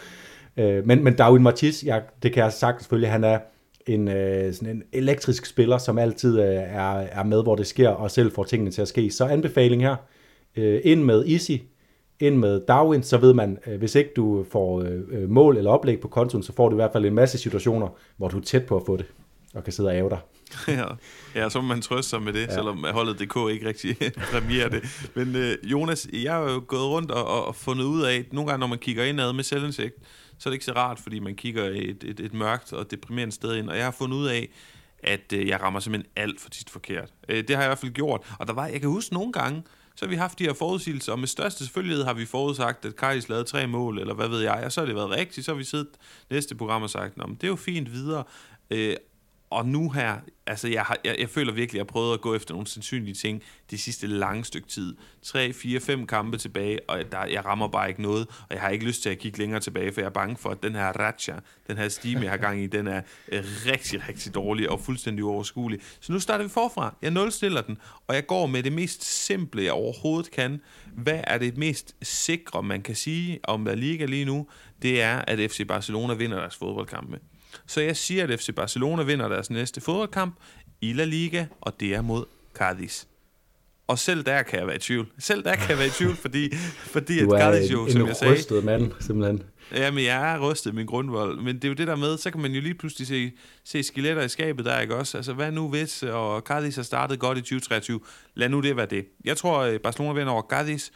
Øh, men, men Darwin Martis, ja, det kan jeg sagt selvfølgelig, han er en, øh, sådan en elektrisk spiller, som altid øh, er, er med, hvor det sker, og selv får tingene til at ske. Så anbefaling her, øh, ind med Easy, ind med Darwin, så ved man, øh, hvis ikke du får øh, øh, mål eller oplæg på kontoen, så får du i hvert fald en masse situationer, hvor du er tæt på at få det, og kan sidde og æve dig. ja, ja, så må man trøste sig med det, ja. selvom holdet DK ikke rigtig præmierer det. Men øh, Jonas, jeg har jo gået rundt og, og fundet ud af, at nogle gange, når man kigger indad med selvindsigt, så er det ikke så rart, fordi man kigger et, et, et mørkt og deprimerende sted ind. Og jeg har fundet ud af, at øh, jeg rammer simpelthen alt for tit forkert. Øh, det har jeg i hvert fald gjort. Og der var, jeg kan huske nogle gange, så har vi haft de her forudsigelser, og med største selvfølgelighed har vi forudsagt, at Kajs lavede tre mål, eller hvad ved jeg, og så har det været rigtigt, så har vi siddet næste program og sagt, Nå, men det er jo fint videre. Øh, og nu her, altså jeg, har, jeg, jeg føler virkelig, at jeg har prøvet at gå efter nogle sandsynlige ting det sidste lange stykke tid. 3, 4, 5 kampe tilbage, og der, jeg rammer bare ikke noget, og jeg har ikke lyst til at kigge længere tilbage, for jeg er bange for, at den her ratcha, den her stime, jeg har gang i, den er øh, rigtig, rigtig dårlig og fuldstændig uoverskuelig. Så nu starter vi forfra. Jeg nulstiller den, og jeg går med det mest simple, jeg overhovedet kan. Hvad er det mest sikre, man kan sige om La Liga lige nu? Det er, at FC Barcelona vinder deres fodboldkampe. Så jeg siger, at FC Barcelona vinder deres næste fodboldkamp i La Liga, og det er mod Cadiz. Og selv der kan jeg være i tvivl. Selv der kan jeg være i tvivl, fordi, fordi at Cadiz jo, en, som en jeg sagde... Du er mand, simpelthen. Jamen, jeg er rystet min grundvold, men det er jo det der med, så kan man jo lige pludselig se, se skeletter i skabet der, ikke også? Altså, hvad nu hvis, og Cadiz har startet godt i 2023, lad nu det være det. Jeg tror, at Barcelona vinder over Cadiz,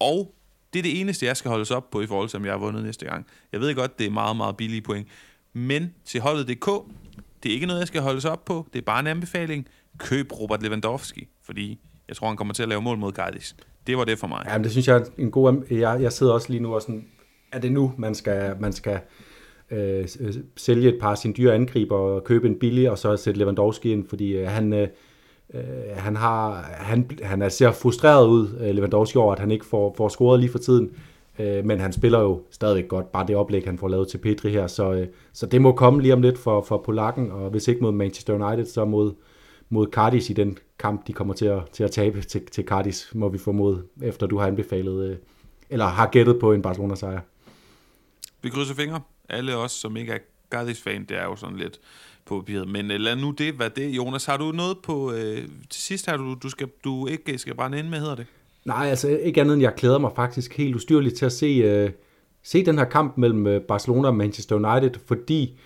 og det er det eneste, jeg skal holdes op på i forhold til, om jeg har vundet næste gang. Jeg ved godt, det er meget, meget billige point, men til holdet.dk, det er ikke noget, jeg skal holdes op på. Det er bare en anbefaling. Køb Robert Lewandowski, fordi jeg tror, han kommer til at lave mål mod Cardis. Det var det for mig. Ja, men det synes jeg er en god... Jeg, jeg sidder også lige nu og sådan... Er det nu, man skal, man skal øh, øh, sælge et par af sine dyre angriber og købe en billig, og så sætte Lewandowski ind, fordi øh, han... Øh, øh han, har, han, han ser frustreret ud, øh, Lewandowski, over, at han ikke får, får scoret lige for tiden. Øh, men han spiller jo stadigvæk godt, bare det oplæg, han får lavet til Petri her, så, øh, så det må komme lige om lidt for, for Polakken, og hvis ikke mod Manchester United, så mod, mod Cardis i den kamp, de kommer til at, til at tabe til, til Cardis, må vi formode, efter du har anbefalet, øh, eller har gættet på en Barcelona-sejr. Vi krydser fingre. Alle os, som ikke er Cardis-fan, det er jo sådan lidt på papiret. Men øh, lad nu det være det. Jonas, har du noget på... Øh, til sidst har du, du, skal, du ikke skal brænde ind med, hedder det? Nej, altså ikke andet end jeg glæder mig faktisk helt ustyrligt til at se, øh, se den her kamp mellem øh, Barcelona og Manchester United, fordi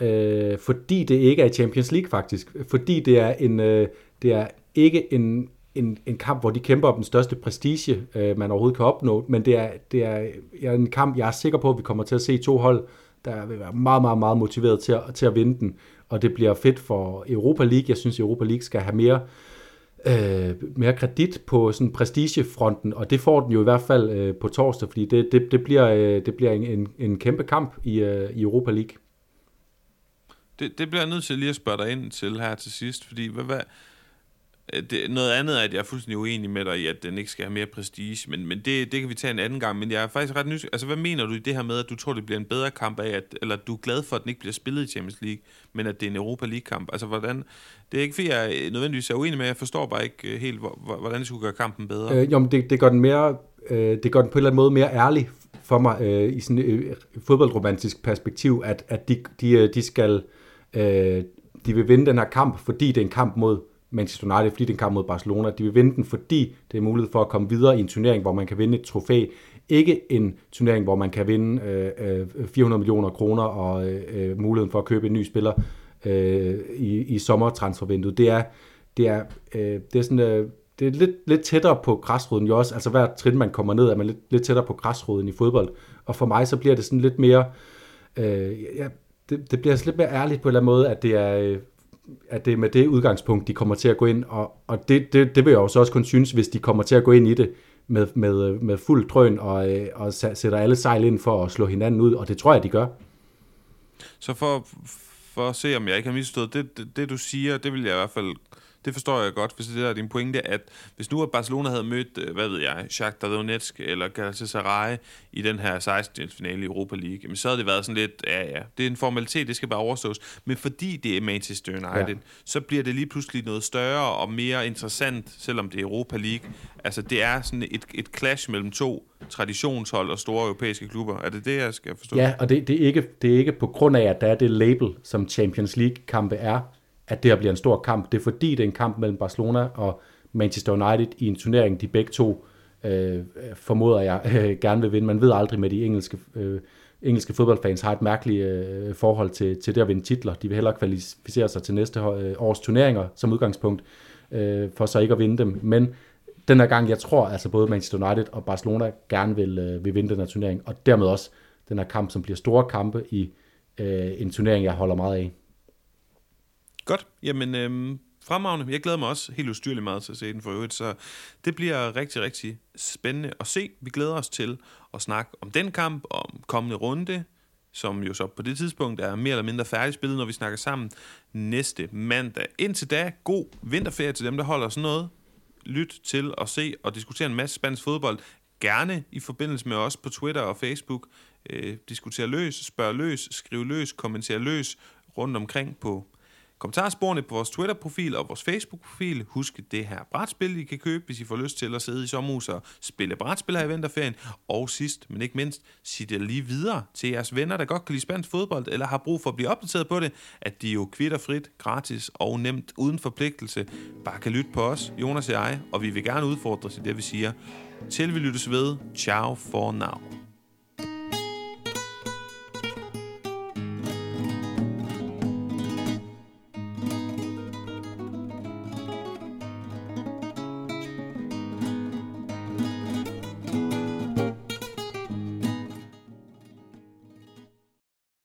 øh, fordi det ikke er i Champions League faktisk. Fordi det er, en, øh, det er ikke en, en, en kamp, hvor de kæmper om den største prestige, øh, man overhovedet kan opnå, men det er, det er en kamp, jeg er sikker på, at vi kommer til at se to hold, der vil være meget, meget, meget motiveret til at, til at vinde den, og det bliver fedt for Europa League. Jeg synes, Europa League skal have mere øh, øh, mere kredit på sådan prestigefronten, og det får den jo i hvert fald øh, på torsdag, fordi det, det, det bliver, øh, det bliver en, en, en kæmpe kamp i, øh, i Europa League. Det, det bliver jeg nødt til lige at spørge dig ind til her til sidst, fordi hvad, hvad, Øh, det, noget andet er, at jeg er fuldstændig uenig med dig i, at den ikke skal have mere prestige, men, men det, det kan vi tage en anden gang. Men jeg er faktisk ret nysgerrig. Altså, hvad mener du i det her med, at du tror, det bliver en bedre kamp af, at, eller du er glad for, at den ikke bliver spillet i Champions League, men at det er en Europa League-kamp? Altså, hvordan... Det er ikke, fordi jeg nødvendigvis er uenig med, jeg forstår bare ikke øh, helt, hvordan det skulle gøre kampen bedre. Øh, jo, men det, det gør den mere... Øh, det gør den på en eller anden måde mere ærlig for mig øh, i sådan et øh, fodboldromantisk perspektiv, at, at de, de, øh, de skal... Øh, de vil vinde den her kamp, fordi det er en kamp mod Manchester United, fordi den kamp mod Barcelona. De vil vinde den, fordi det er mulighed for at komme videre i en turnering, hvor man kan vinde et trofæ. Ikke en turnering, hvor man kan vinde øh, øh 400 millioner kroner og øh, øh, muligheden for at købe en ny spiller øh, i, i sommertransfervinduet. Det er, det er, øh, det er sådan... Øh, det er lidt, lidt tættere på græsroden jo også. Altså hver trin, man kommer ned, er man lidt, lidt tættere på græsroden i fodbold. Og for mig, så bliver det sådan lidt mere... Øh, ja, det, det bliver lidt mere ærligt på en eller anden måde, at det er... Øh, at det er med det udgangspunkt, de kommer til at gå ind, og, og det, det, det vil jeg også kun synes, hvis de kommer til at gå ind i det med, med, med fuld drøn og, øh, og sætter alle sejl ind for at slå hinanden ud, og det tror jeg, de gør. Så for, for at se, om jeg ikke har misforstået, det, det, det du siger, det vil jeg i hvert fald det forstår jeg godt, hvis det er din pointe, at hvis nu at Barcelona havde mødt, øh, hvad ved jeg, Shakhtar Donetsk eller Galatasaray i den her 16. finale i Europa League, så havde det været sådan lidt, ja ja, det er en formalitet, det skal bare overstås. Men fordi det er Manchester United, ja. så bliver det lige pludselig noget større og mere interessant, selvom det er Europa League. Altså det er sådan et, et clash mellem to traditionshold og store europæiske klubber. Er det det, jeg skal forstå? Ja, og det, det, er, ikke, det er ikke på grund af, at der er det label, som Champions League-kampe er, at det her bliver en stor kamp. Det er fordi, det er en kamp mellem Barcelona og Manchester United i en turnering, de begge to øh, formoder jeg øh, gerne vil vinde. Man ved aldrig med de engelske, øh, engelske fodboldfans har et mærkeligt øh, forhold til, til det at vinde titler. De vil hellere kvalificere sig til næste øh, års turneringer som udgangspunkt, øh, for så ikke at vinde dem. Men den her gang, jeg tror altså både Manchester United og Barcelona gerne vil, øh, vil vinde den her turnering, og dermed også den her kamp, som bliver store kampe i øh, en turnering, jeg holder meget af. Godt. Jamen, øhm, fremragende. Jeg glæder mig også helt ustyrligt meget til at se den for øvrigt, så det bliver rigtig, rigtig spændende at se. Vi glæder os til at snakke om den kamp, om kommende runde, som jo så på det tidspunkt er mere eller mindre færdigspillet, når vi snakker sammen næste mandag. Indtil da, god vinterferie til dem, der holder sådan noget. Lyt til at se og diskutere en masse spansk fodbold. Gerne i forbindelse med os på Twitter og Facebook. Øh, diskutere løs, spørg løs, skriv løs, kommentere løs rundt omkring på kommentarsporene på vores Twitter-profil og vores Facebook-profil. Husk det her brætspil, I kan købe, hvis I får lyst til at sidde i sommerhus og spille brætspil her i vinterferien. Og sidst, men ikke mindst, sig det lige videre til jeres venner, der godt kan lide spansk fodbold, eller har brug for at blive opdateret på det, at de jo kvitterfrit, gratis og nemt, uden forpligtelse, bare kan lytte på os, Jonas og jeg, og vi vil gerne udfordre til det, vi siger. Til vi lyttes ved. Ciao for now.